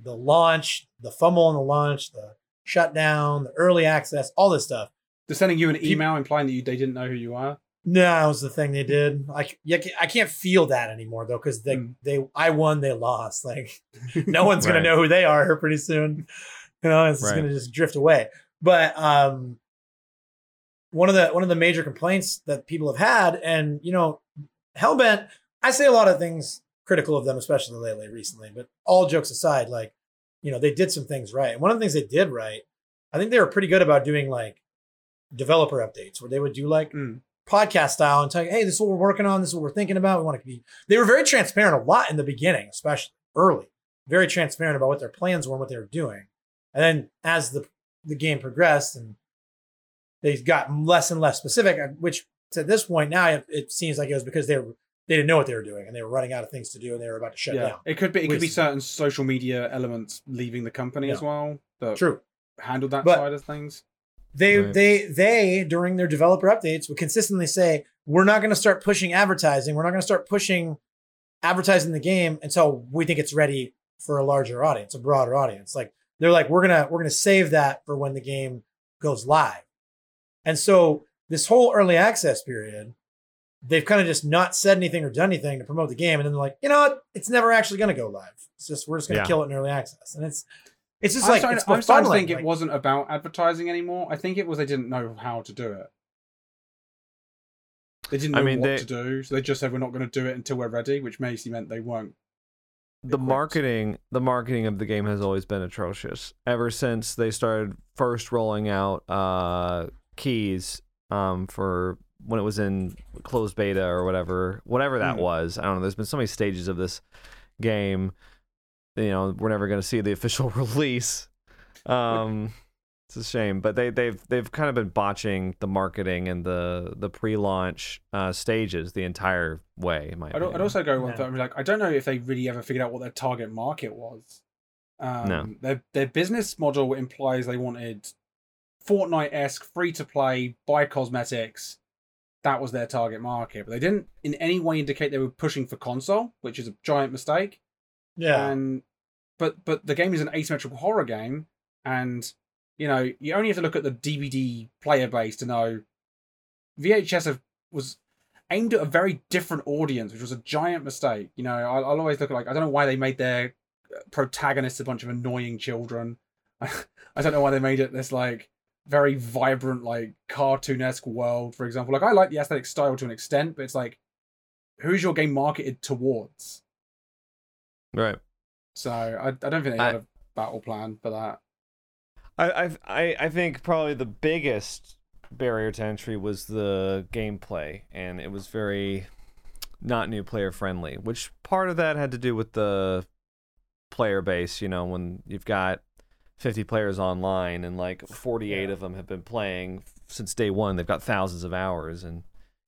the launch, the fumble on the launch, the shutdown, the early access, all this stuff. They're sending you an email implying that you, they didn't know who you are. No, that was the thing they did. Yeah, I can't feel that anymore though, because they Mm. they I won, they lost. Like no one's gonna know who they are here pretty soon. You know, it's Right. gonna just drift away. But um one of the one of the major complaints that people have had, and you know, Hellbent, I say a lot of things critical of them, especially lately, recently. But all jokes aside, like you know, they did some things right. And one of the things they did right, I think they were pretty good about doing like developer updates where they would do like Mm. podcast style and tell you, hey, this is what we're working on, this is what we're thinking about. We want to be. They were very transparent a lot in the beginning, especially early, very transparent about what their plans were and what they were doing. And then as the the game progressed and they got less and less specific, uh, which to this point now it, it seems like it was because they were they didn't know what they were doing and they were running out of things to do and they were about to shut yeah, down. it could be. It could be certain social media elements leaving the company as well that True. handled that But- side of things. They Right. they they during their developer updates would consistently say, "We're not going to start pushing advertising. We're not going to start pushing advertising the game until we think it's ready for a larger audience, a broader audience." Like they're like, "We're gonna we're gonna save that for when the game goes live." And so this whole early access period, they've kind of just not said anything or done anything to promote the game, and then they're like, "You know what? It's never actually going to go live. It's just we're just going to Yeah. kill it in early access." And it's it's just I'm like starting, it's I'm starting to befuddling, think it wasn't about advertising anymore. I think it was they didn't know how to do it. They didn't know I mean, what they- to do, so they just said we're not going to do it until we're ready, which basically meant they weren't. the equipped. marketing the marketing of the game has always been atrocious ever since they started first rolling out uh keys um for when it was in closed beta or whatever whatever that Mhm. was i don't know there's been so many stages of this game you know we're never going to see the official release um it's a shame but they they've they've kind of been botching the marketing and the the pre-launch uh stages the entire way in my I'd, I'd also go one Yeah. further. Like, I don't know if they really ever figured out what their target market was. Um, No. Their their business model implies they wanted Fortnite esque, free to play, buy cosmetics. That was their target market, but they didn't in any way indicate they were pushing for console, which is a giant mistake. yeah. And but but the game is an asymmetrical horror game, and you know you only have to look at the DBD player base to know VHS have, was aimed at a very different audience, which was a giant mistake. You know, I'll, I'll always look at like I don't know why they made their uh, protagonists a bunch of annoying children. I don't know why they made it this like very vibrant, like cartoonesque world. For example, like I like the aesthetic style to an extent, but it's like, who's your game marketed towards? right So I, I don't think they I- had a battle plan for that. I, I I I think probably the biggest barrier to entry was the gameplay, and it was very not new player friendly. Which part of that had to do with the player base. You know, when you've got 50 players online and like 48 Yeah. of them have been playing since day one, they've got thousands of hours, and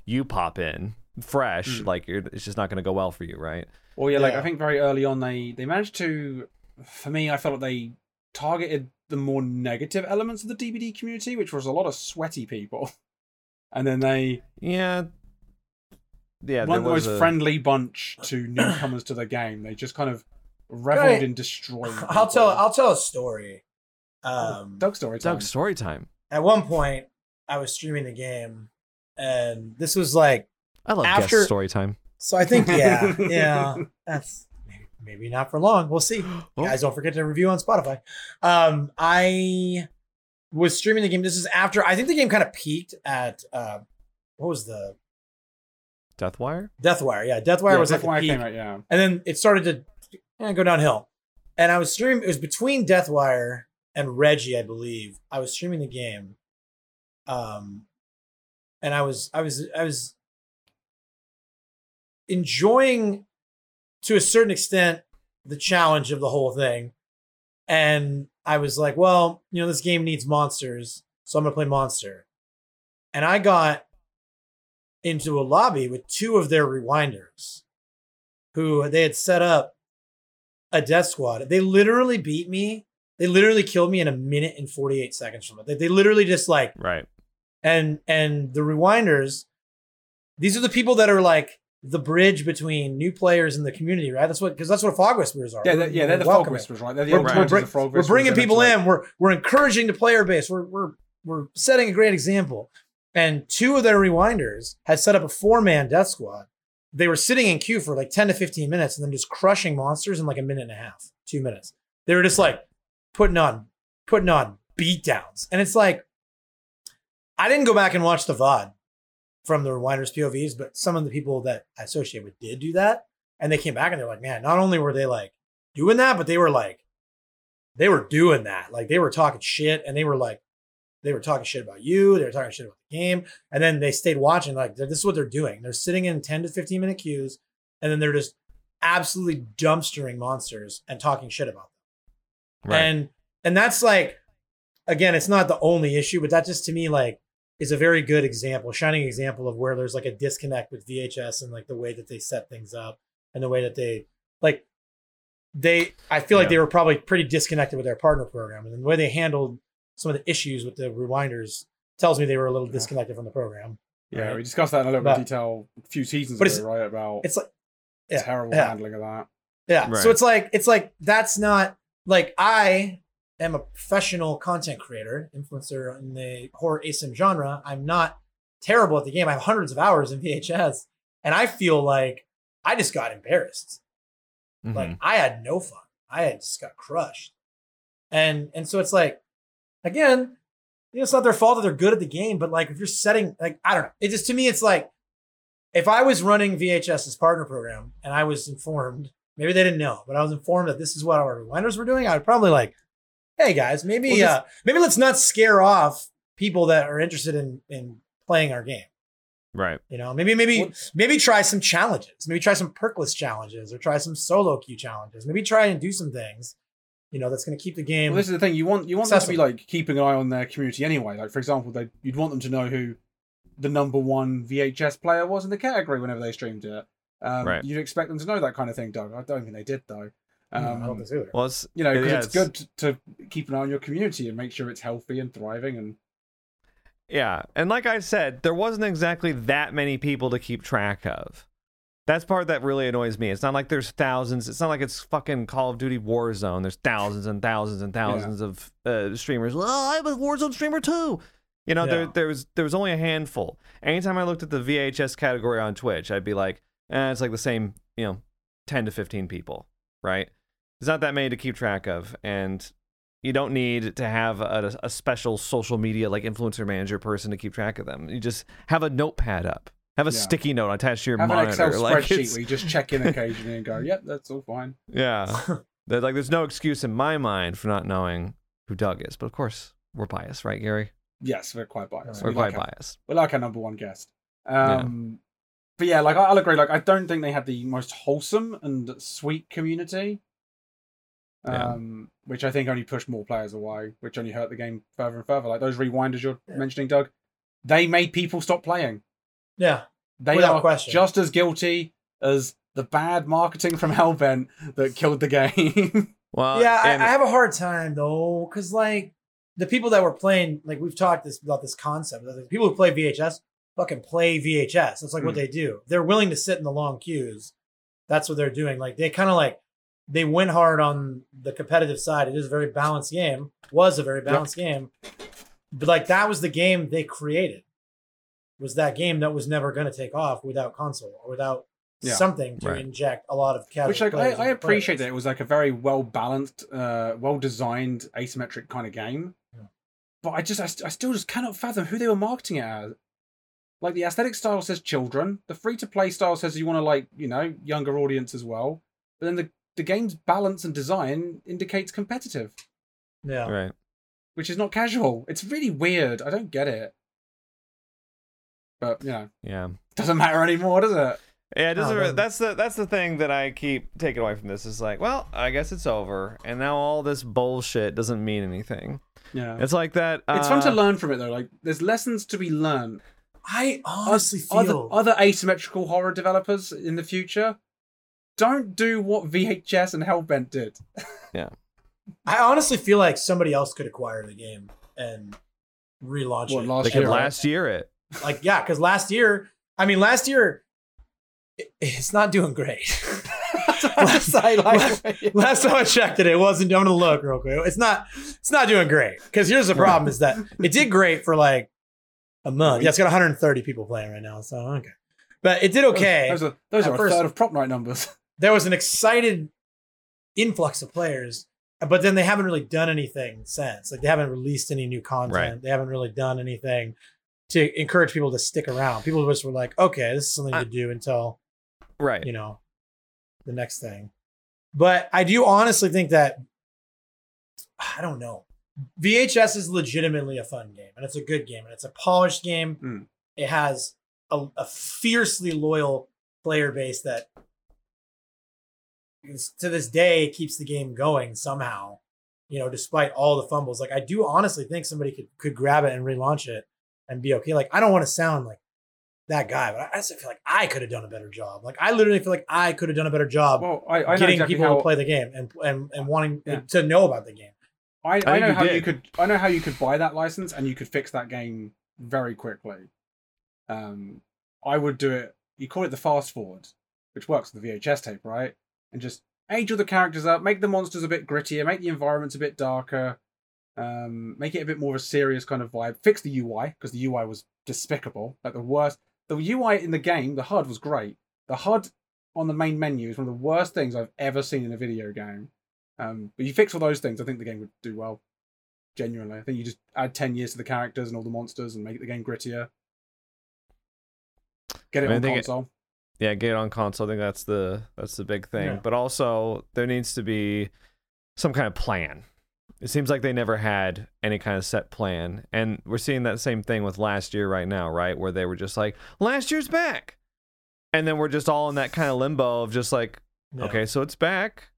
you pop in fresh, Mm. like you're, it's just not going to go well for you, right? Well, yeah, like I think very early on they they managed to. For me, I felt like they targeted the more negative elements of the DBD community, which was a lot of sweaty people, and then they Yeah. Yeah, one of the was most a- friendly bunch to newcomers to the game. They just kind of reveled Right. in destroying. I'll tell. I'll tell a story. Um, Doug story time. Doug story time. at one point, I was streaming the game, and this was like I love After- guest story time. so. I think yeah, yeah, that's maybe, maybe not for long. We'll see. Oh. Guys, don't forget to review on Spotify. Um, I was streaming the game. This is after I think the game kind of peaked at uh, what was the Deathwire? Deathwire? Yeah, Deathwire yeah, was that's like why the I peak. came out. Yeah, and then it started to eh, go downhill. And I was streaming. It was between Deathwire and Reggie, I believe. I was streaming the game, um, and I was, I was, I was enjoying to a certain extent the challenge of the whole thing. And I was like, well, you know, this game needs monsters, so I'm gonna play monster. And I got into a lobby with two of their rewinders who they had set up a death squad. They literally beat me. They literally killed me in a minute and 48 seconds from it. They, they literally just like Right. and and the rewinders, these are the people that are like the bridge between new players and the community, right? That's what because that's what Fog Whisperers are. yeah, We're- they're, yeah. They're we're the fog welcoming. whispers, right? They're the We're, old Right. we're, right. the frog we're bringing people like- in. We're we're encouraging the player base. We're we're we're setting a great example. And two of their rewinders had set up a four man death squad. They were sitting in queue for like 10 to 15 minutes and then just crushing monsters in like a minute and a half, two minutes. They were just like putting on, putting on beat downs. And it's like, I didn't go back and watch the VOD from the rewinders POVs, but some of the people that I associate with did do that. And they came back and they're like, man, not only were they like doing that, but they were like, they were doing that. Like they were talking shit and they were like, they were talking shit about you. They were talking shit about the game. And then they stayed watching. Like, this is what they're doing. They're sitting in 10 to 15 minute queues and then they're just absolutely dumpstering monsters and talking shit about them. Right. And and that's like again, it's not the only issue, but that just to me like is a very good example, shining example of where there's like a disconnect with VHS and like the way that they set things up and the way that they like they I feel like they were probably pretty disconnected with their partner program and the way they handled some of the issues with the rewinders tells me they were a little disconnected from the program. Yeah, Right. we discussed that in a little bit But- of detail a few seasons ago, right? About It's like yeah, terrible yeah. handling of that. Yeah. Right. So it's like it's like that's not like I am a professional content creator, influencer in the horror ASIM genre. I'm not terrible at the game. I have hundreds of hours in VHS, and I feel like I just got embarrassed. Mhm. Like I had no fun. I had just got crushed. And and so it's like, again, you know, it's not their fault that they're good at the game, but like if you're setting like I don't know. It just to me, it's like if I was running VHS's partner program and I was informed, maybe they didn't know, but I was informed that this is what our rewinders were doing, I would probably like, hey guys, maybe Well, uh maybe let's not scare off people that are interested in in playing our game. right. You know, maybe maybe Well- maybe try some challenges. Maybe try some perkless challenges or try some solo queue challenges. Maybe try and do some things, you know, that's going to keep the game. Well, this is the thing. You want you want them to be like keeping an eye on their community anyway. Like for example, they you'd want them to know who the number one VHS player was in the category whenever they streamed it. Um, Right. You'd expect them to know that kind of thing, Doug. I don't think they did though. Hmm, I Um, think either. Well, it's you know, because Yeah, it's good to keep an eye on your community and make sure it's healthy and thriving. And Yeah, and like I said, there wasn't exactly that many people to keep track of. That's part that really annoys me. It's not like there's thousands. It's not like it's fucking Call of Duty Warzone. There's thousands and thousands and thousands of uh, streamers. Well, I'm a Warzone streamer too. You know, there Yeah. there was there was only a handful. Anytime I looked at the VHS category on Twitch, I'd be like, eh, it's like the same, you know, ten to fifteen people, right? There's not that many to keep track of, and you don't need to have a, a special social media like influencer manager person to keep track of them. You just have a notepad up, have a Yeah. sticky note attached to your have an monitor. Excel like spreadsheet it's- where you just check in occasionally and go, "Yep, that's all fine." yeah, There's, like there's no excuse in my mind for not knowing who Doug is. But of course, we're biased, right, Gary? Yes, we're quite biased. We're We quite like our- biased. We're like our number one guest. Um, But yeah, like I- I'll agree. Like I don't think they had the most wholesome and sweet community. Yeah. Um, which I think only pushed more players away, which only hurt the game further and further. Like those rewinders you're Yeah. mentioning, Doug, they made people stop playing. Yeah. They Without are question. just as guilty as the bad marketing from Hellbent that killed the game. Well, yeah, I, and- I have a hard time though, because like the people that were playing, like we've talked this about this concept. The people who play VHS fucking play VHS. That's like what Mm. they do. They're willing to sit in the long queues. That's what they're doing. Like they kind of like they went hard on the competitive side. It is a very balanced game. Was a very balanced game, but like that was the game they created. Was that game that was never going to take off without console or without Yeah. something to Right. inject a lot of casual Which like I, I into appreciate that it was like a very well balanced, uh, well designed asymmetric kind of game. Yeah. But I just I, st- I still just cannot fathom who they were marketing it as. Like the aesthetic style says children, the free to play style says you want to like you know younger audience as well. But then the the game's balance and design indicates competitive, Yeah. right. which is not casual. It's really weird. I don't get it. But you know, Yeah. doesn't matter anymore, does it? Yeah, it doesn't. Oh, re- then- that's the that's the thing that I keep taking away from this. Is like, well, I guess it's over, and now all this bullshit doesn't mean anything. Yeah. It's like that. It's fun to uh, learn from it though. Like there's lessons to be learned. I honestly other, feel other asymmetrical horror developers in the future don't do what VHS and Hellbent did. Yeah, I honestly feel like somebody else could acquire the game and relaunch What, it. last They could year, right? last year it. Like, yeah, because last year, I mean, last year, it- it's not doing great. last, last, last time I checked it, it wasn't. I'm gonna look real quick. It's not. It's not doing great. Because here's the problem: is that it did great for like a month. Yeah, it's got 130 people playing right now. So okay, but it did okay. Those are those are first- a third of prop night numbers. there was an excited influx of players, but then they haven't really done anything since. Like they haven't released any new content. Right. They haven't really done anything. To encourage people to stick around. People just were like, okay, this is something I- to do until Right. you know the next thing. But I do honestly think that I don't know. VHS is legitimately a fun game, and it's a good game, and it's a polished game. Mm. It has a, a fiercely loyal player base that is- to this day keeps the game going somehow. You know, despite all the fumbles, like I do honestly think somebody could could grab it and relaunch it and be okay. Like I don't want to sound like that guy, but I also feel like I could have done a better job. Like I literally feel like I could have done a better job Well, I, I getting exactly people how to play the game and and and wanting Yeah. to know about the game. I, I, think know you how you could I know how you could buy that license and you could fix that game very quickly. Um, I would do it. You call it the fast forward, which works with the VHS tape, right? And just age all the characters up, make the monsters a bit grittier, make the environments a bit darker, um, make it a bit more of a serious kind of vibe. Fix the UI because the UI was despicable, like the worst. The UI in the game, the HUD was great. The HUD on the main menu is one of the worst things I've ever seen in a video game. Um, but you fix all those things, I think the game would do well. Genuinely, I think you just add ten years to the characters and all the monsters and make the game grittier. Get it I mean, on think it- console. yeah get it on console i think that's the that's the big thing Yeah. but also there needs to be some kind of plan it seems like they never had any kind of set plan. And we're seeing that same thing with last year right now right? Where they were just like last year's back. And then we're just all in that kind of limbo of just like Yeah. okay so it's back.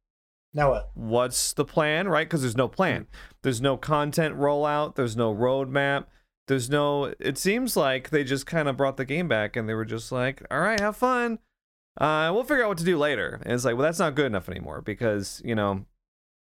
Now what? what's the plan right? Because there's no plan. There's no content rollout. There's no roadmap. There's no it seems like they just kind of brought the game back and they were just like all right have fun. Uh, we'll figure out what to do later. And it's like well that's not good enough anymore because you know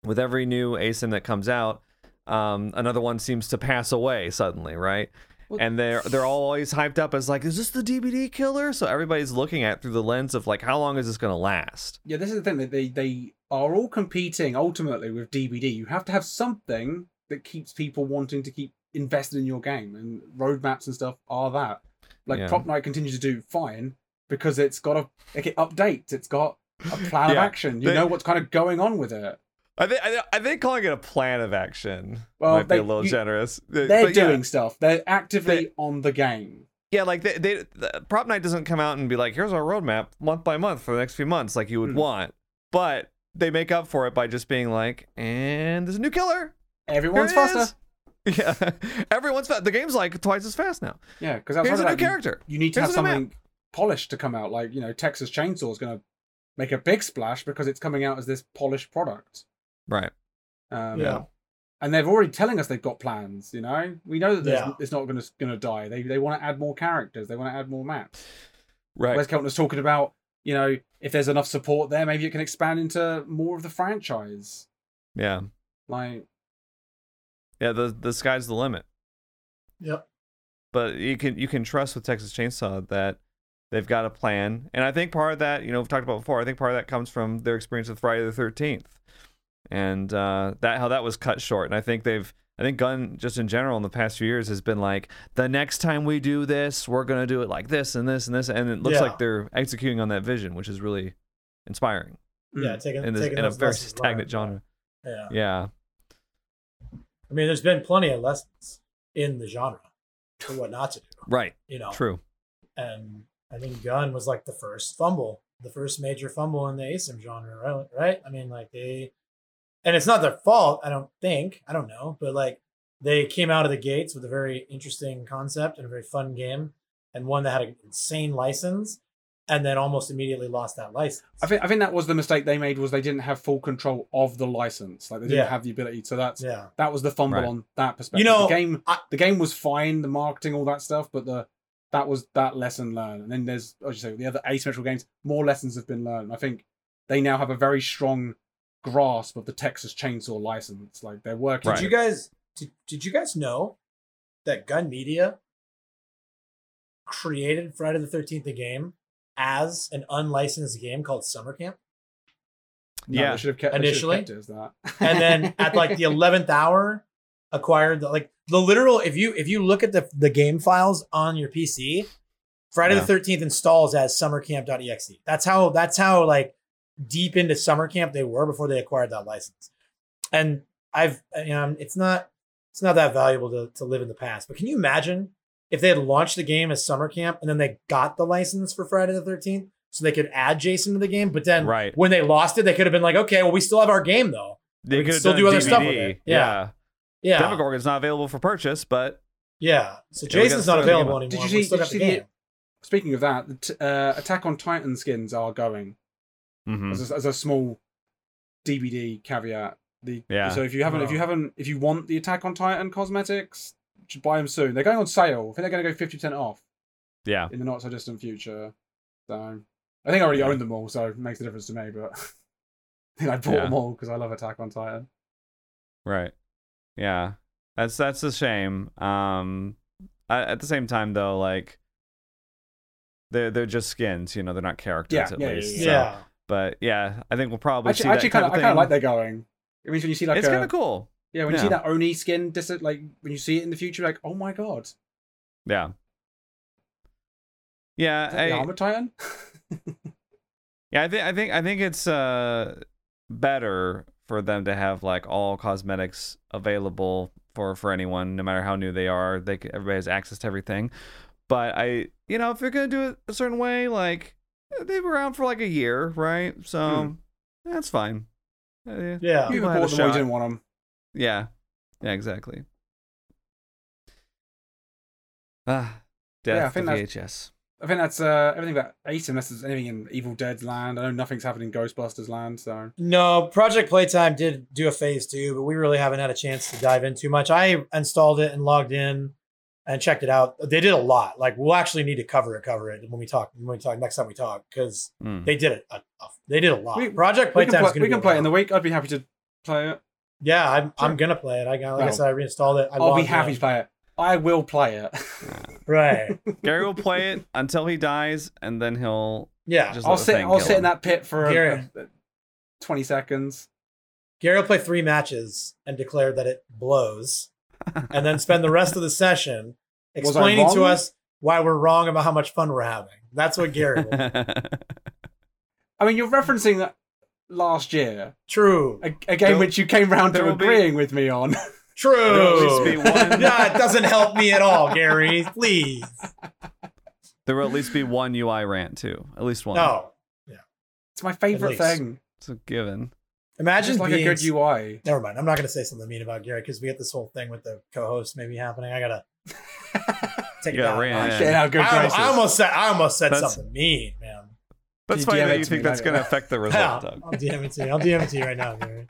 with every new asim that comes out um, another one seems to pass away suddenly right Well- and they're they're always hyped up as like is this the DBD killer so everybody's looking at it through the lens of like how long is this going to last Yeah, this is the thing that they they are all competing ultimately with DBD. You have to have something that keeps people wanting to keep invested in your game, and roadmaps and stuff are that. Like Yeah. Prop Night continues to do fine because it's got a like it updates. It's got a plan of action. You they- know what's kind of going on with it. I think I, think calling it a plan of action Well, might be a little you- generous. They're But yeah, doing stuff. They're actively They- on the game. yeah, like they, they the, prop night doesn't come out and be like, "Here's our roadmap month by month for the next few months," like you would Hmm. want. But they make up for it by just being like, "And there's a new killer." Everyone's faster. is." Yeah, everyone's fast. The game's like twice as fast now. Yeah, because that's Here's a new that, you- character. you need to Here's have something polished to come out. Like you know, Texas Chainsaw is going to make a big splash because it's coming out as this polished product. Right. Um, Yeah. And they're already telling us they've got plans. You know, we know that Yeah. it's not going to going to die. They they want to add more characters. They want to add more maps. Right. Wes Keltner was talking about you know if there's enough support there, maybe it can expand into more of the franchise. yeah. Like Yeah. The the sky's the limit. Yep. but you can you can trust with Texas Chainsaw that they've got a plan, and I think part of that, you know, we've talked about before. I think part of that comes from their experience with Friday the Thirteenth, and uh, that how that was cut short. And I think they've, I think Gun just in general in the past few years has been like, the next time we do this, we're gonna do it like this and this and this, and it looks Yeah. like they're executing on that vision, which is really inspiring Yeah, mm. taking, in, this, taking in a very stagnant genre. Yeah. Yeah, I mean, there's been plenty of lessons in the genre for what not to do. right, You know, true. and I think Gun was like the first fumble, the first major fumble in the ASIM genre, right? Right? I mean, like they, and it's not their fault, I don't think. I don't know, but like they came out of the gates with a very interesting concept and a very fun game, and one that had an insane license, and then almost immediately lost that license. I think I think that was the mistake they made was they didn't have full control of the license. Like they didn't Yeah. have the ability. So that's yeah, that was the fumble Right. on that perspective. You know, the game I- the game was fine, the marketing, all that stuff, but the that was that lesson learned. And then there's as you say, the other asymmetrical games, more lessons have been learned. I think they now have a very strong grasp of the Texas Chainsaw license. Like they're working. Right. Did you guys did, did you guys know that Gun Media created Friday the Thirteenth the game as an unlicensed game called Summer Camp? No, Yeah. they should have kept, they have Initially. kept it as that. And then at like the eleventh hour, acquired the like the literal. If you if you look at the the game files on your PC, Friday Yeah. the Thirteenth installs as SummerCamp.exe. That's how that's how like deep into Summer Camp they were before they acquired that license. And I've you know it's not it's not that valuable to, to live in the past. But can you imagine if they had launched the game as summer camp and then they got the license for Friday the 13th so they could add Jason to the game. But then Right. when they lost it, they could have been like, okay, well, we still have our game though. They could still do other stuff with it. Yeah. Yeah. Yeah. Demogorgon's not available for purchase, but Yeah. So Yeah, we Jason's gotta not start the game available anymore. Did you see- did you see the- game. Speaking of that, the t- uh, Attack on Titan skins are going Mhm. as, a, as a small DBD caveat. The Yeah. So if you haven't, if you haven't, if you want the Attack on Titan cosmetics, you buy them soon. They're going on sale. I think they're going to go fifty percent off yeah. in the not so distant future. So I think I already own them all, so it makes a difference to me. But I think I bought Yeah. them all because I love Attack on Titan. Right. Yeah. That's that's a shame. Um I, at the same time though, like they're they're just skins, you know, they're not characters Yeah, at yeah, yeah, least. yeah. so- Yeah. But yeah, I think we'll probably Actually, see actually, kind of, I kind of like they're going. It means when you see like it's kind of cool. yeah, when you see that Oni skin, dis- like when you see it in the future, like oh my god, Yeah. Yeah, that the Armor Titan. yeah, I think I think I think it's uh better for them to have like all cosmetics available for for anyone, no matter how new they are. They everybody has access to everything. But I, you know, if you're gonna do it a certain way, like they were around for like a year, right? So that's fine. Uh, Yeah. you People even had a them when you didn't want them. Yeah, yeah, exactly. Ah, death Yeah, I of think that's- VHS. I think that's uh, everything that eight, unless there's anything in Evil Dead's land. I know nothing's happening in Ghostbusters land, so No, Project Playtime did do a phase two, but we really haven't had a chance to dive in too much. I installed it and logged in and checked it out. They did a lot. Like we'll actually need to cover it, cover it when we talk when we talk next time we talk because Mm. they did it. A, a- they did a lot. We- Project we can, play, going we can play it in the week. I'd be happy to play it. Yeah, I'm Sure. I'm gonna play it. I got like I said, I reinstalled it. I I'll be happy in. to play it. I will play it. Right. Gary will play it until he dies, and then he'll Yeah. just I'll sit. I'll kill sit in that pit for a, a- a twenty seconds. Gary will play three matches and declare that it blows, and then spend the rest of the session explaining to us why we're wrong about how much fun we're having. That's what Gary I mean, you're referencing that last year, True. a, a game There- which you came round to will be- agreeing with me on. True. There'll at least be one- yeah, it doesn't help me at all, Gary. Please. there will at least be one UI rant too. At least one. No. Yeah. It's my favorite thing. it's a given. Imagine Just like being, a good UI. Never mind. I'm not going to say something mean about Gary because we get this whole thing with the co-host maybe happening. I gotta take it gotta down. rein I, it. Shit, how good I. I almost said I almost said That's- something mean, man. That's you funny that you think that's going to affect the result, I'll, Doug. I'll DM it to you. I'll DM it to you right now, Gary.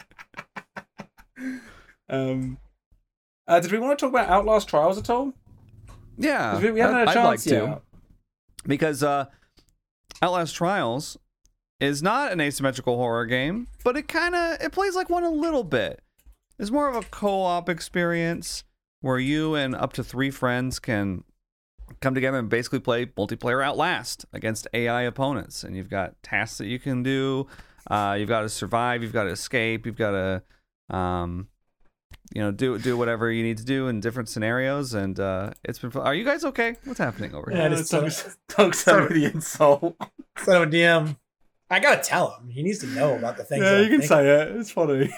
Um, uh, did we want to talk about Outlast Trials at all? Yeah, we, we haven't had a I'd chance like yet. to because uh, Outlast Trials is not an asymmetrical horror game, but it kind of it plays like one a little bit. It's more of a co-op experience where you and up to three friends can come together and basically play multiplayer Outlast against AI opponents. And you've got tasks that you can do. Uh, you've got to survive. You've got to escape. You've got to, um, you know, do do whatever you need to do in different scenarios. And uh, it's been. Fun. Are you guys okay? What's happening over here? Yeah, just Doug's- Doug's sent me the insult. Send him a DM. I gotta tell him. He needs to know about the things. yeah, that you I'm can thinking. say it. It's funny.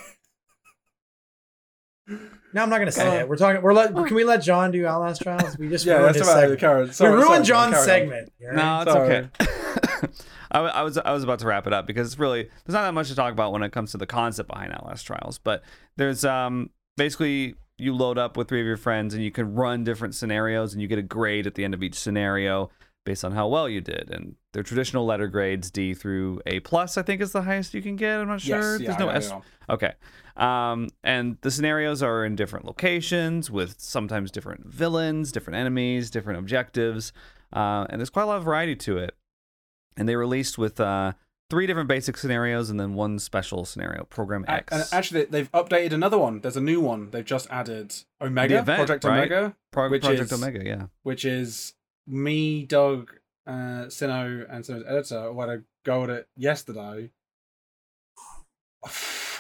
No, I'm not gonna say Uh, it. We're talking. We're let. Can we let John do Outlast Trials? We just Yeah, ruined that's his about it. segment. Karen. we ruined sorry, John's carry segment. Gary. No, it's Sorry. okay. I, w- I was I was about to wrap it up because it's really there's not that much to talk about when it comes to the concept behind Outlast Trials, but there's um basically you load up with three of your friends and you can run different scenarios and you get a grade at the end of each scenario based on how well you did and they're traditional letter grades D through A plus I think is the highest you can get I'm not sure Yes, yeah, there's no S. Okay. Um, and the scenarios are in different locations with sometimes different villains, different enemies, different objectives. Uh, and there's quite a lot of variety to it. And they released with uh, three different basic scenarios and then one special scenario, Program X. And actually, they've updated another one. There's a new one. They've just added Omega, event, Project right? Omega, Pro- which Project is- Omega, yeah. which is me, Doug, uh, Sino, and Sino's editor. who had a go at it yesterday.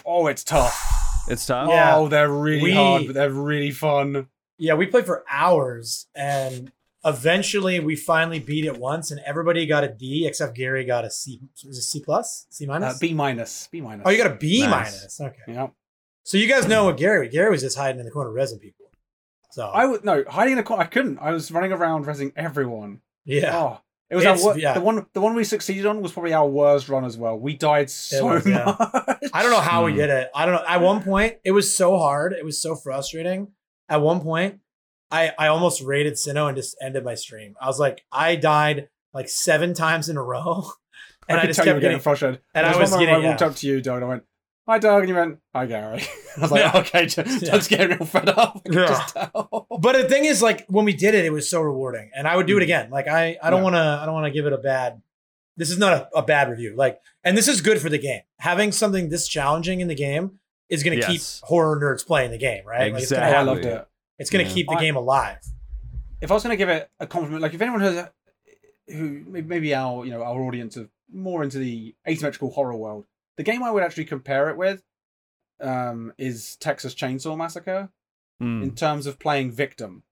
Oh, it's tough. It's tough. Yeah. Oh, they're really We- hard, but they're really fun. Yeah, we played for hours, and eventually we finally beat it once, and everybody got a D except Gary got a C. Was it C plus? C Uh, minus? B minus, B minus. oh, you got a B Nice. minus. Okay. Yeah. So you guys know what Gary? Gary was just hiding in the corner resin people. So I would no hiding in a corner. I couldn't. I was running around resing everyone. yeah, Oh, it was our It's- wor- yeah. the one. The one we succeeded on was probably our worst run as well. We died so was, yeah. much. I don't know how we Hmm. did it. I don't know. At one point, it was so hard. It was so frustrating. At one point, I I almost raided Sinnoh and just ended my stream. I was like, I died like seven times in a row, and I I, just tell you kept were getting. getting frustrated. and There I was one moment getting- I walked yeah. up to you, Doug, and I went, "Hi, Doug," and you went, "Hi, Gary." I was like, Yeah. "Okay, Doug's Yeah. Doug's getting real fed up." Yeah. just. But the thing is, like when we did it, it was so rewarding, and I would do it Mm. again. Like I, I don't Yeah. want to, I don't want to give it a bad. This is not a, a bad review. Like, and this is good for the game. Having something this challenging in the game is going to Yes. keep horror nerds playing the game, right? Like, it's gonna Oh, I Exactly. loved it. It's going to keep the I- game alive. if I was going to give it a compliment, like if anyone has, who maybe our you know our audience of more into the asymmetrical horror world, the game I would actually compare it with, um, is Texas Chainsaw Massacre Mm. in terms of playing victim,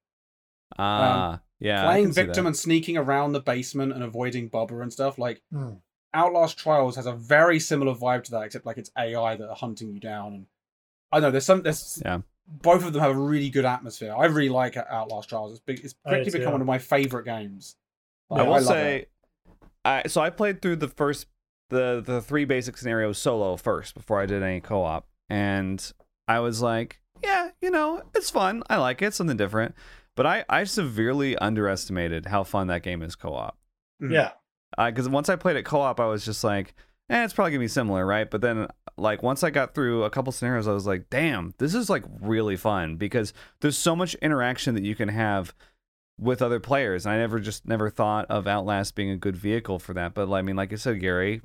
Ah, yeah. Playing victim and sneaking around the basement and avoiding Bubba and stuff. Like Hmm. Outlast Trials has a very similar vibe to that, except like it's AI that are hunting you down. And I know there's some there's Yeah. both of them have a really good atmosphere. I really like Outlast Trials. It's big. It's quickly become too. one of my favorite games. I will love say, it. I so I played through the first the the three basic scenarios solo first before I did any co-op, and I was like, yeah, you know, it's fun. I like it. It's something different. But I I severely underestimated how fun that game is co-op. Mm. Yeah. Because once I played it co-op, I was just like, eh, it's probably gonna be similar, right? But then, like, once I got through a couple scenarios, I was like, damn, this is like really fun because there's so much interaction that you can have with other players. And I never just never thought of Outlast being a good vehicle for that. But I mean, like I said, Gary,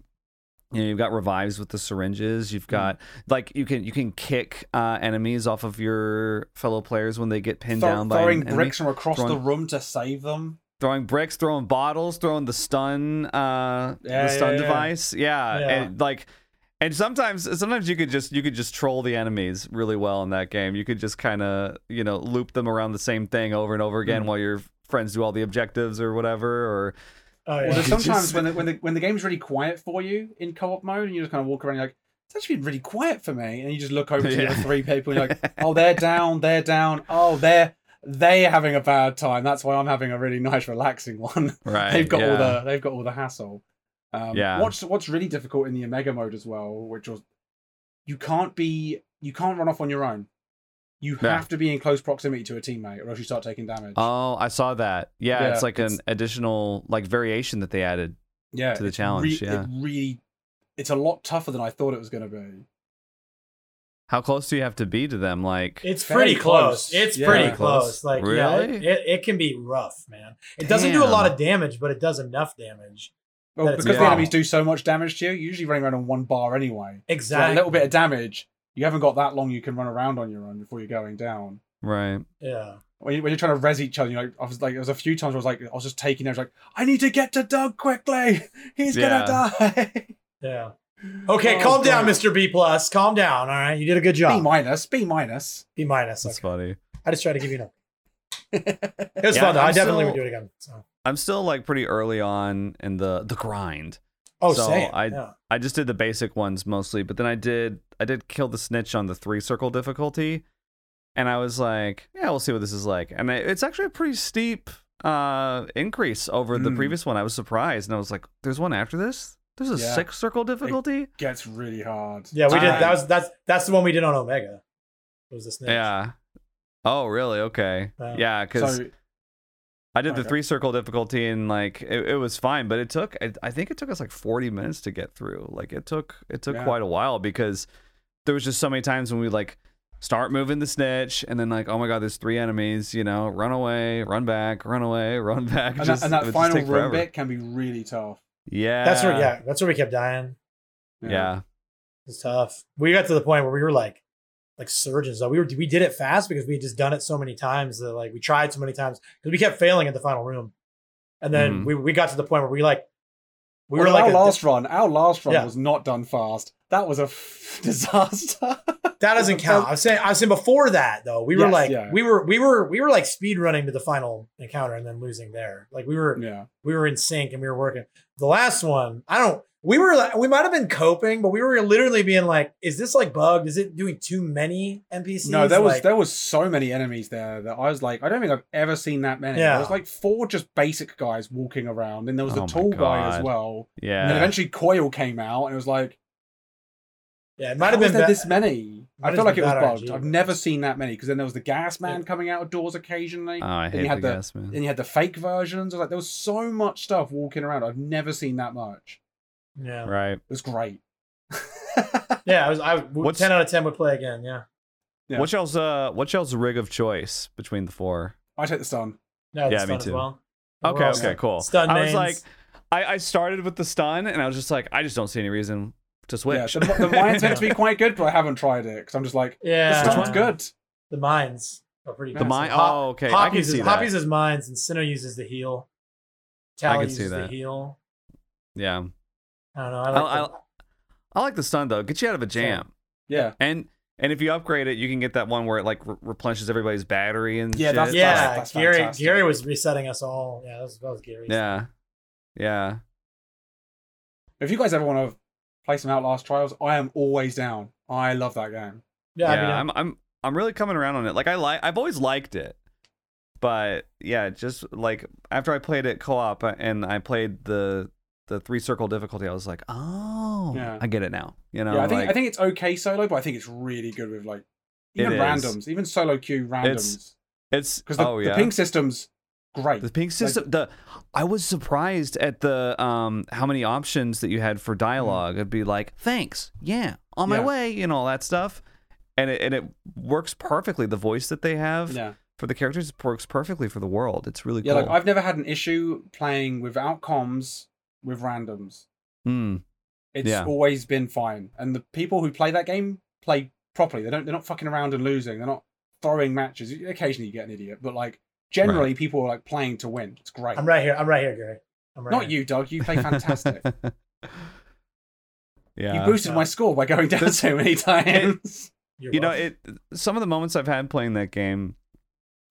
you know, you've got revives with the syringes. You've got like you can you can kick uh, enemies off of your fellow players when they get pinned Throw- down by throwing bricks from across the room to save them. throwing bricks, throwing bottles, throwing the stun, uh, Yeah, the stun yeah, yeah. device. Yeah, Yeah. and like, and sometimes, sometimes you could just you could just troll the enemies really well in that game. You could just kind of you know loop them around the same thing over and over again Mm. while your friends do all the objectives or whatever. Or Oh yeah. sometimes just- when the, when the when the game's really quiet for you in co-op mode, and you just kind of walk around, you're like, it's actually been really quiet for me, and you just look over to the Yeah. other three people, and you're like, oh, they're down, they're down, oh, they're they're having a bad time. That's why I'm having a really nice, relaxing one. right, they've got all the they've got all the hassle. Um, Yeah. What's what's really difficult in the Omega mode as well, which was you can't be you can't run off on your own. You Yeah. have to be in close proximity to a teammate, or else you start taking damage. Oh, I saw that. Yeah, Yeah, it's like it's- an additional like variation that they added. yeah, to the challenge, re- yeah. it really, it's a lot tougher than I thought it was going to be. How close do you have to be to them? Like, It's pretty close. close. It's Yeah. pretty close. close. Like yeah, it, it, it can be rough, man. It doesn't do a lot of damage, but it does enough damage. Well, That's because the yeah. enemies do so much damage to you, you're usually running around on one bar anyway. So Exactly. a little bit of damage, you haven't got that long you can run around on your own before you're going down. right? Yeah. When, you, when you're trying to res each other, you know, I was like, there was a few times where I was like, I was just taking damage, like, I need to get to Doug quickly. He's Yeah. gonna die. Yeah. Okay, Oh, calm down, Mr. B plus. Calm down. All right, you did a good job. B minus, B minus. B minus. That's Okay. funny. I just tried to give you a. It was Yeah, fun though. I I'm definitely still- would do it again. So. I'm still like pretty early on in the the grind. Oh, So, same. I- yeah. I just did the basic ones mostly, but then I did I did kill the snitch on the three circle difficulty, and I was like, yeah, we'll see what this is like, and it- it's actually a pretty steep uh increase over the Mm. previous one. I was surprised, and I was like, there's one after this. There's a Yeah. six circle difficulty. Gets really hard. Yeah, we did. That was that's that's the one we did on Omega. It was the snitch. Yeah. Oh, really? Okay. Wow. Yeah, because So I did the three circle difficulty and like it, it was fine, but it took I, I think it took us like 40 minutes to get through. Like it took it took Yeah. quite a while because there was just so many times when we like start moving the snitch and then like oh my god there's three enemies, you know, run away, run back, run away, run back. and, Just- that, and that final room forever. bit can be really tough. Yeah. That's where yeah, that's where we kept dying. Yeah. It's tough. We got to the point where we were like like surgeons though. We were we did it fast because we had just done it so many times that like we tried so many times because we kept failing at the final room. And then Mhm. we, we got to the point where we like we Well, were like our a- last run. Our last run Yeah. was not done fast. that was a f- disaster. That doesn't count. I was saying I was saying before that though. We were Yes, like yeah. we were we were we were like speed running to the final encounter and then losing there. Like we were yeah, we were in sync and we were working. The last one, I don't. We were like we might have been coping, but we were literally being like, "Is this like bugged? Is it doing too many NPCs?" no, there was Like, there was so many enemies there that I was like, I don't think I've ever seen that many. Yeah. There was like four just basic guys walking around, and there was Oh the my tall guy as God. well. And then eventually Coyle came out, and it was like, yeah, it might might have been there ba- this many. I have feel like it was bugged. RNG, I've never seen that many because then there was the gas man Yeah. coming out of doors occasionally. Oh, I Then you hate had the the- gas man. Then you had the fake versions. I was like, there was so much stuff walking around. I've never seen that much. Yeah, Right. It was great. yeah. I was. I What's- ten out of ten would play again. Yeah. Yeah. What's y'all's uh what's y'all's rig of choice between the four? I take the stun. No, Yeah, it's me fun as too. well. We're Okay, all okay, stun- cool. Stun I was mains. like, I, I started with the stun and I was just like, I just don't see any reason to switch. Yeah, the, the mine's meant to be quite good, but I haven't tried it because I'm just like, yeah, the stun's good. The mines are pretty. the good. mine. Hop- Oh, okay. Hop I can uses, see Hop that. uses mines, and Sinnoh uses the heal. I Tally can see uses the that. heal. Yeah. I don't know. I I, like. I, the- I like the stun though. Get you out of a jam. Yeah. And and if you upgrade it, you can get that one where it like re- replenishes everybody's battery and Yeah, shit. that's- yeah, that's Gary. fantastic. Gary was resetting us all. Yeah, that was, that was Gary. yeah, yeah. If you guys ever want to play some Outlast Trials, I am always down. I love that game. yeah. Yeah, I mean, I'm I'm I'm really coming around on it. Like I like I've always liked it. But yeah, just like after I played it co-op uh, and I played the the three circle difficulty, I was like, "Oh, Yeah. I get it now." You know, yeah, I think like, I think it's okay solo, but I think it's really good with like It even is. randoms, even solo queue randoms. It's- Because the, oh the ping system's great. The pink system. the I was surprised at the um how many options that you had for dialogue. It'd be like, "Thanks, yeah, on my Mm. Yeah. way," you know, all that stuff, and it and it works perfectly. The voice that they have yeah, for the characters works perfectly for the world. It's really yeah. cool. Like I've never had an issue playing without comms with randoms. Hmm. It's Yeah. always been fine, and the people who play that game play properly. They don't. They're not fucking around and losing. They're not throwing matches. Occasionally you get an idiot, but like generally people are like playing to win. It's great. I'm right here. I'm right here, Gary. I'm right Not here. you, Doug. You play fantastic. yeah. you boosted my score by going down so many times. You're you know it some of the moments i've had playing that game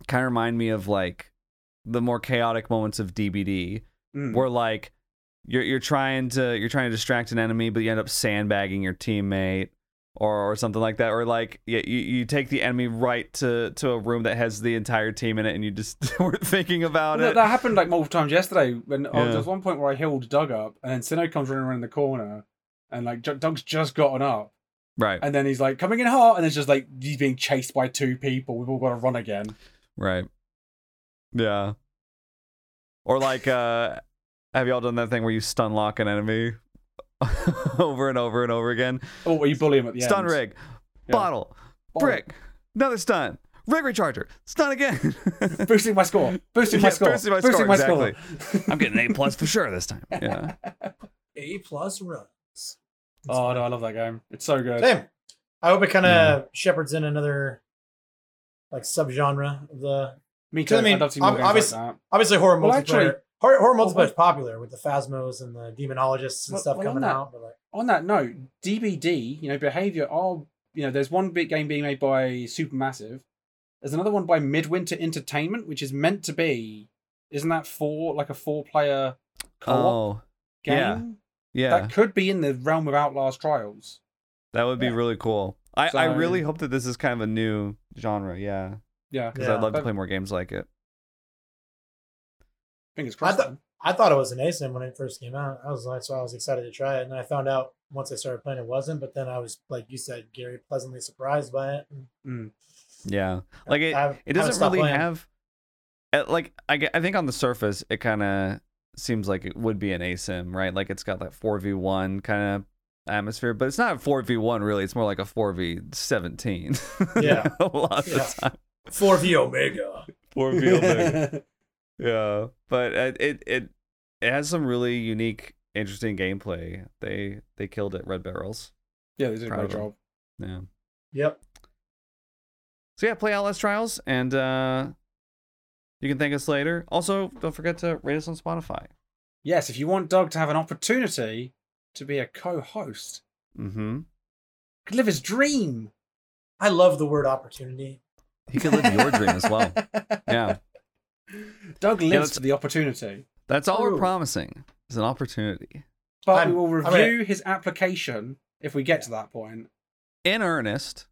kind of remind me of like the more chaotic moments of dbd Mm. where like you're you're trying to you're trying to distract an enemy but you end up sandbagging your teammate or or something like that or like you, you, you take the enemy right to to a room that has the entire team in it and you just weren't thinking about it that, that happened like multiple times yesterday. When oh, Yeah. there was one point where I healed Doug up, and then Sinnoh comes running around the corner, and like Doug's just gotten up, right and then he's like coming in hot, and it's just like he's being chased by two people. We've all got to run again. right yeah or like uh have y'all done that thing where you stun lock an enemy over and over and over again Oh, well, you bully him at the stun end. rig Yeah. bottle Bottle. brick another stun rig recharger stun again Boosting my score. Boosting my Yeah, score. boosting my score, score. i'm getting an a plus for sure this time yeah A plus runs. oh no, I love that game. It's so good. Same. I hope it kind of shepherds in another like subgenre of the Me too. I mean, I'd love to see more ob- games like that. obviously horror Well, multiplayer. actually- horror, horror Well, multiplayer is popular with the Phasmos and the Demonologists and Well- stuff well, on coming that- out. But like, On that note, DBD, you know, behavior are you know, there's one big game being made by Supermassive. There's another one by Midwinter Entertainment, which is meant to be, isn't that four like a four player co-op oh yeah. game? yeah That could be in the realm of Outlast Trials. that would be Yeah. really cool I, I really hope that this is kind of a new genre yeah Yeah, because Yeah. i'd love to play more games like it fingers crossed. thought- then. I thought it was an asym when it first came out. I was like, so I was excited to try it, and I found out once I started playing it wasn't. But then I was like you said, Gary, pleasantly surprised by it. Mm. yeah like it I haven't- it doesn't really playing. have uh, like I, I think on the surface it kind of seems like it would be an asym right like it's got that 4v1 kind of atmosphere but it's not a 4v1 really it's more like a 4v17 Yeah. a lot of Yeah. the time Four V Omega. 4v yeah but uh, it it it has some really unique interesting gameplay they they killed it red barrels yeah, they did a great job. yeah Yep. So yeah, play Outlast Trials, and uh, you can thank us later. Also, don't forget to rate us on Spotify. Yes, if you want Doug to have an opportunity to be a co-host, Mm-hmm. Could live his dream. I love the word opportunity. He could live your dream as well. Yeah. Doug lives that's- for the opportunity. That's all we're promising is an opportunity. But I'm- we will I'm review his application if we get to that point In earnest.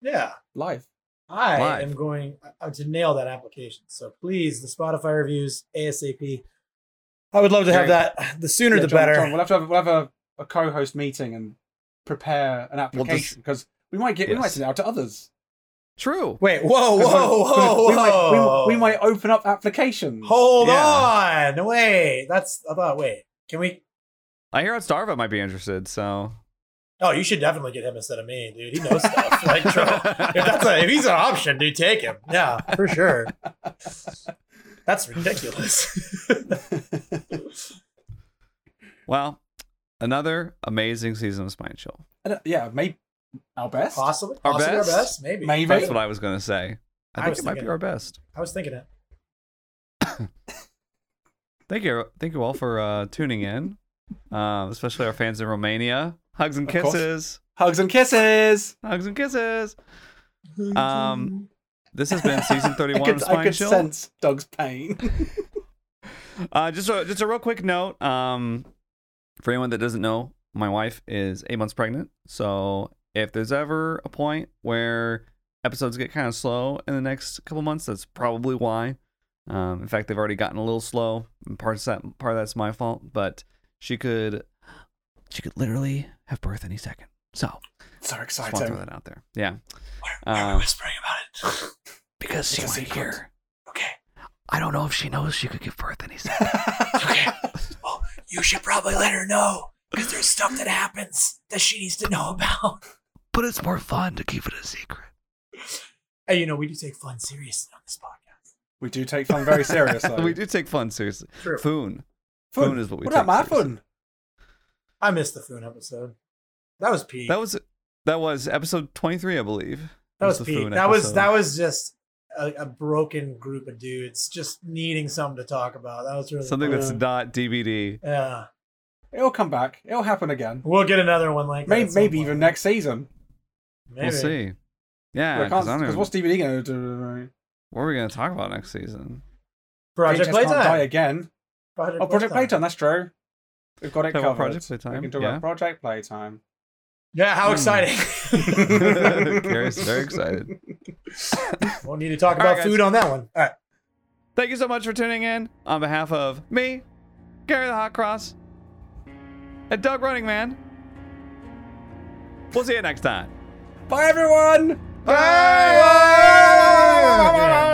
Yeah. live. I Live. am going uh, to nail that application. So please, the Spotify reviews ASAP. I would love to have Great. that. The sooner Yeah, the John- better. John, we'll have to have, we'll have a, a co-host meeting and prepare an application because we might get we might send it out to others. True. Wait, whoa, whoa, we- whoa, we, might, we, whoa. we might open up applications. Hold Yeah. on. Wait, that's I thought. Wait, can we? I hear Otzdarva might be interested, so Oh, you should definitely get him instead of me, dude. He knows stuff. like, if that's a, if he's an option, dude, take him. Yeah, for sure. That's ridiculous. well, another amazing season of Spine Chill. Uh, yeah, maybe our best. possibly, Our possibly best? our best, maybe. Maybe. That's what I was gonna say. I I think it might be thinking- our best. I was thinking it. Thank you, thank you all for uh, tuning in, um, especially our fans in Romania. Hugs and kisses, Hugs and kisses. hugs and kisses. Um, This has been season I thirty-one could, of I could Chill. sense Doug's pain. Uh, just a, just a real quick note. Um, for anyone that doesn't know, my wife is eight months pregnant. So if there's ever a point where episodes get kind of slow in the next couple months, that's probably why. Um, in fact, they've already gotten a little slow. And part of that part of that's my fault. But she could she could literally have birth any second. So so just want to throw that out there. Yeah, Why are we Uh, whispering about it? because she It's a might hear. Okay. I don't know if she knows she could give birth any second. Okay. Well, you should probably let her know because there's stuff that happens that she needs to know about. But it's more fun to keep it a secret. Hey, you know, we do take fun seriously on this podcast. we do take fun very seriously. we do take fun seriously. True. Foon. Fun. Foon is what we What take about my seriously. fun? I missed the Foon episode. That was Pete. That was that was episode twenty three, I believe. That was the Pete. Foon That was that was just a, a broken group of dudes just needing something to talk about. That was really something fun. that's not DBD. yeah. It'll come back. It'll happen again. We'll get another one like. Maybe, at maybe even next season. Maybe. We'll see. Yeah, Because because I don't know. what's DBD going to do? What are we gonna talk about next season? Project VHS can't die Playtime. again. Project Oh, Project Playtime. That's true. We've got it Talk covered. Project Playtime, We can talk yeah. about Project Playtime. Yeah, how Hmm. exciting. Gary's very excited. Won't need to talk All right, about guys. food on that one. All right. Thank you so much for tuning in on behalf of me, Gary the Hot Cross, and Doug Running Man. We'll see you next time. Bye, everyone. Bye. Bye. Bye.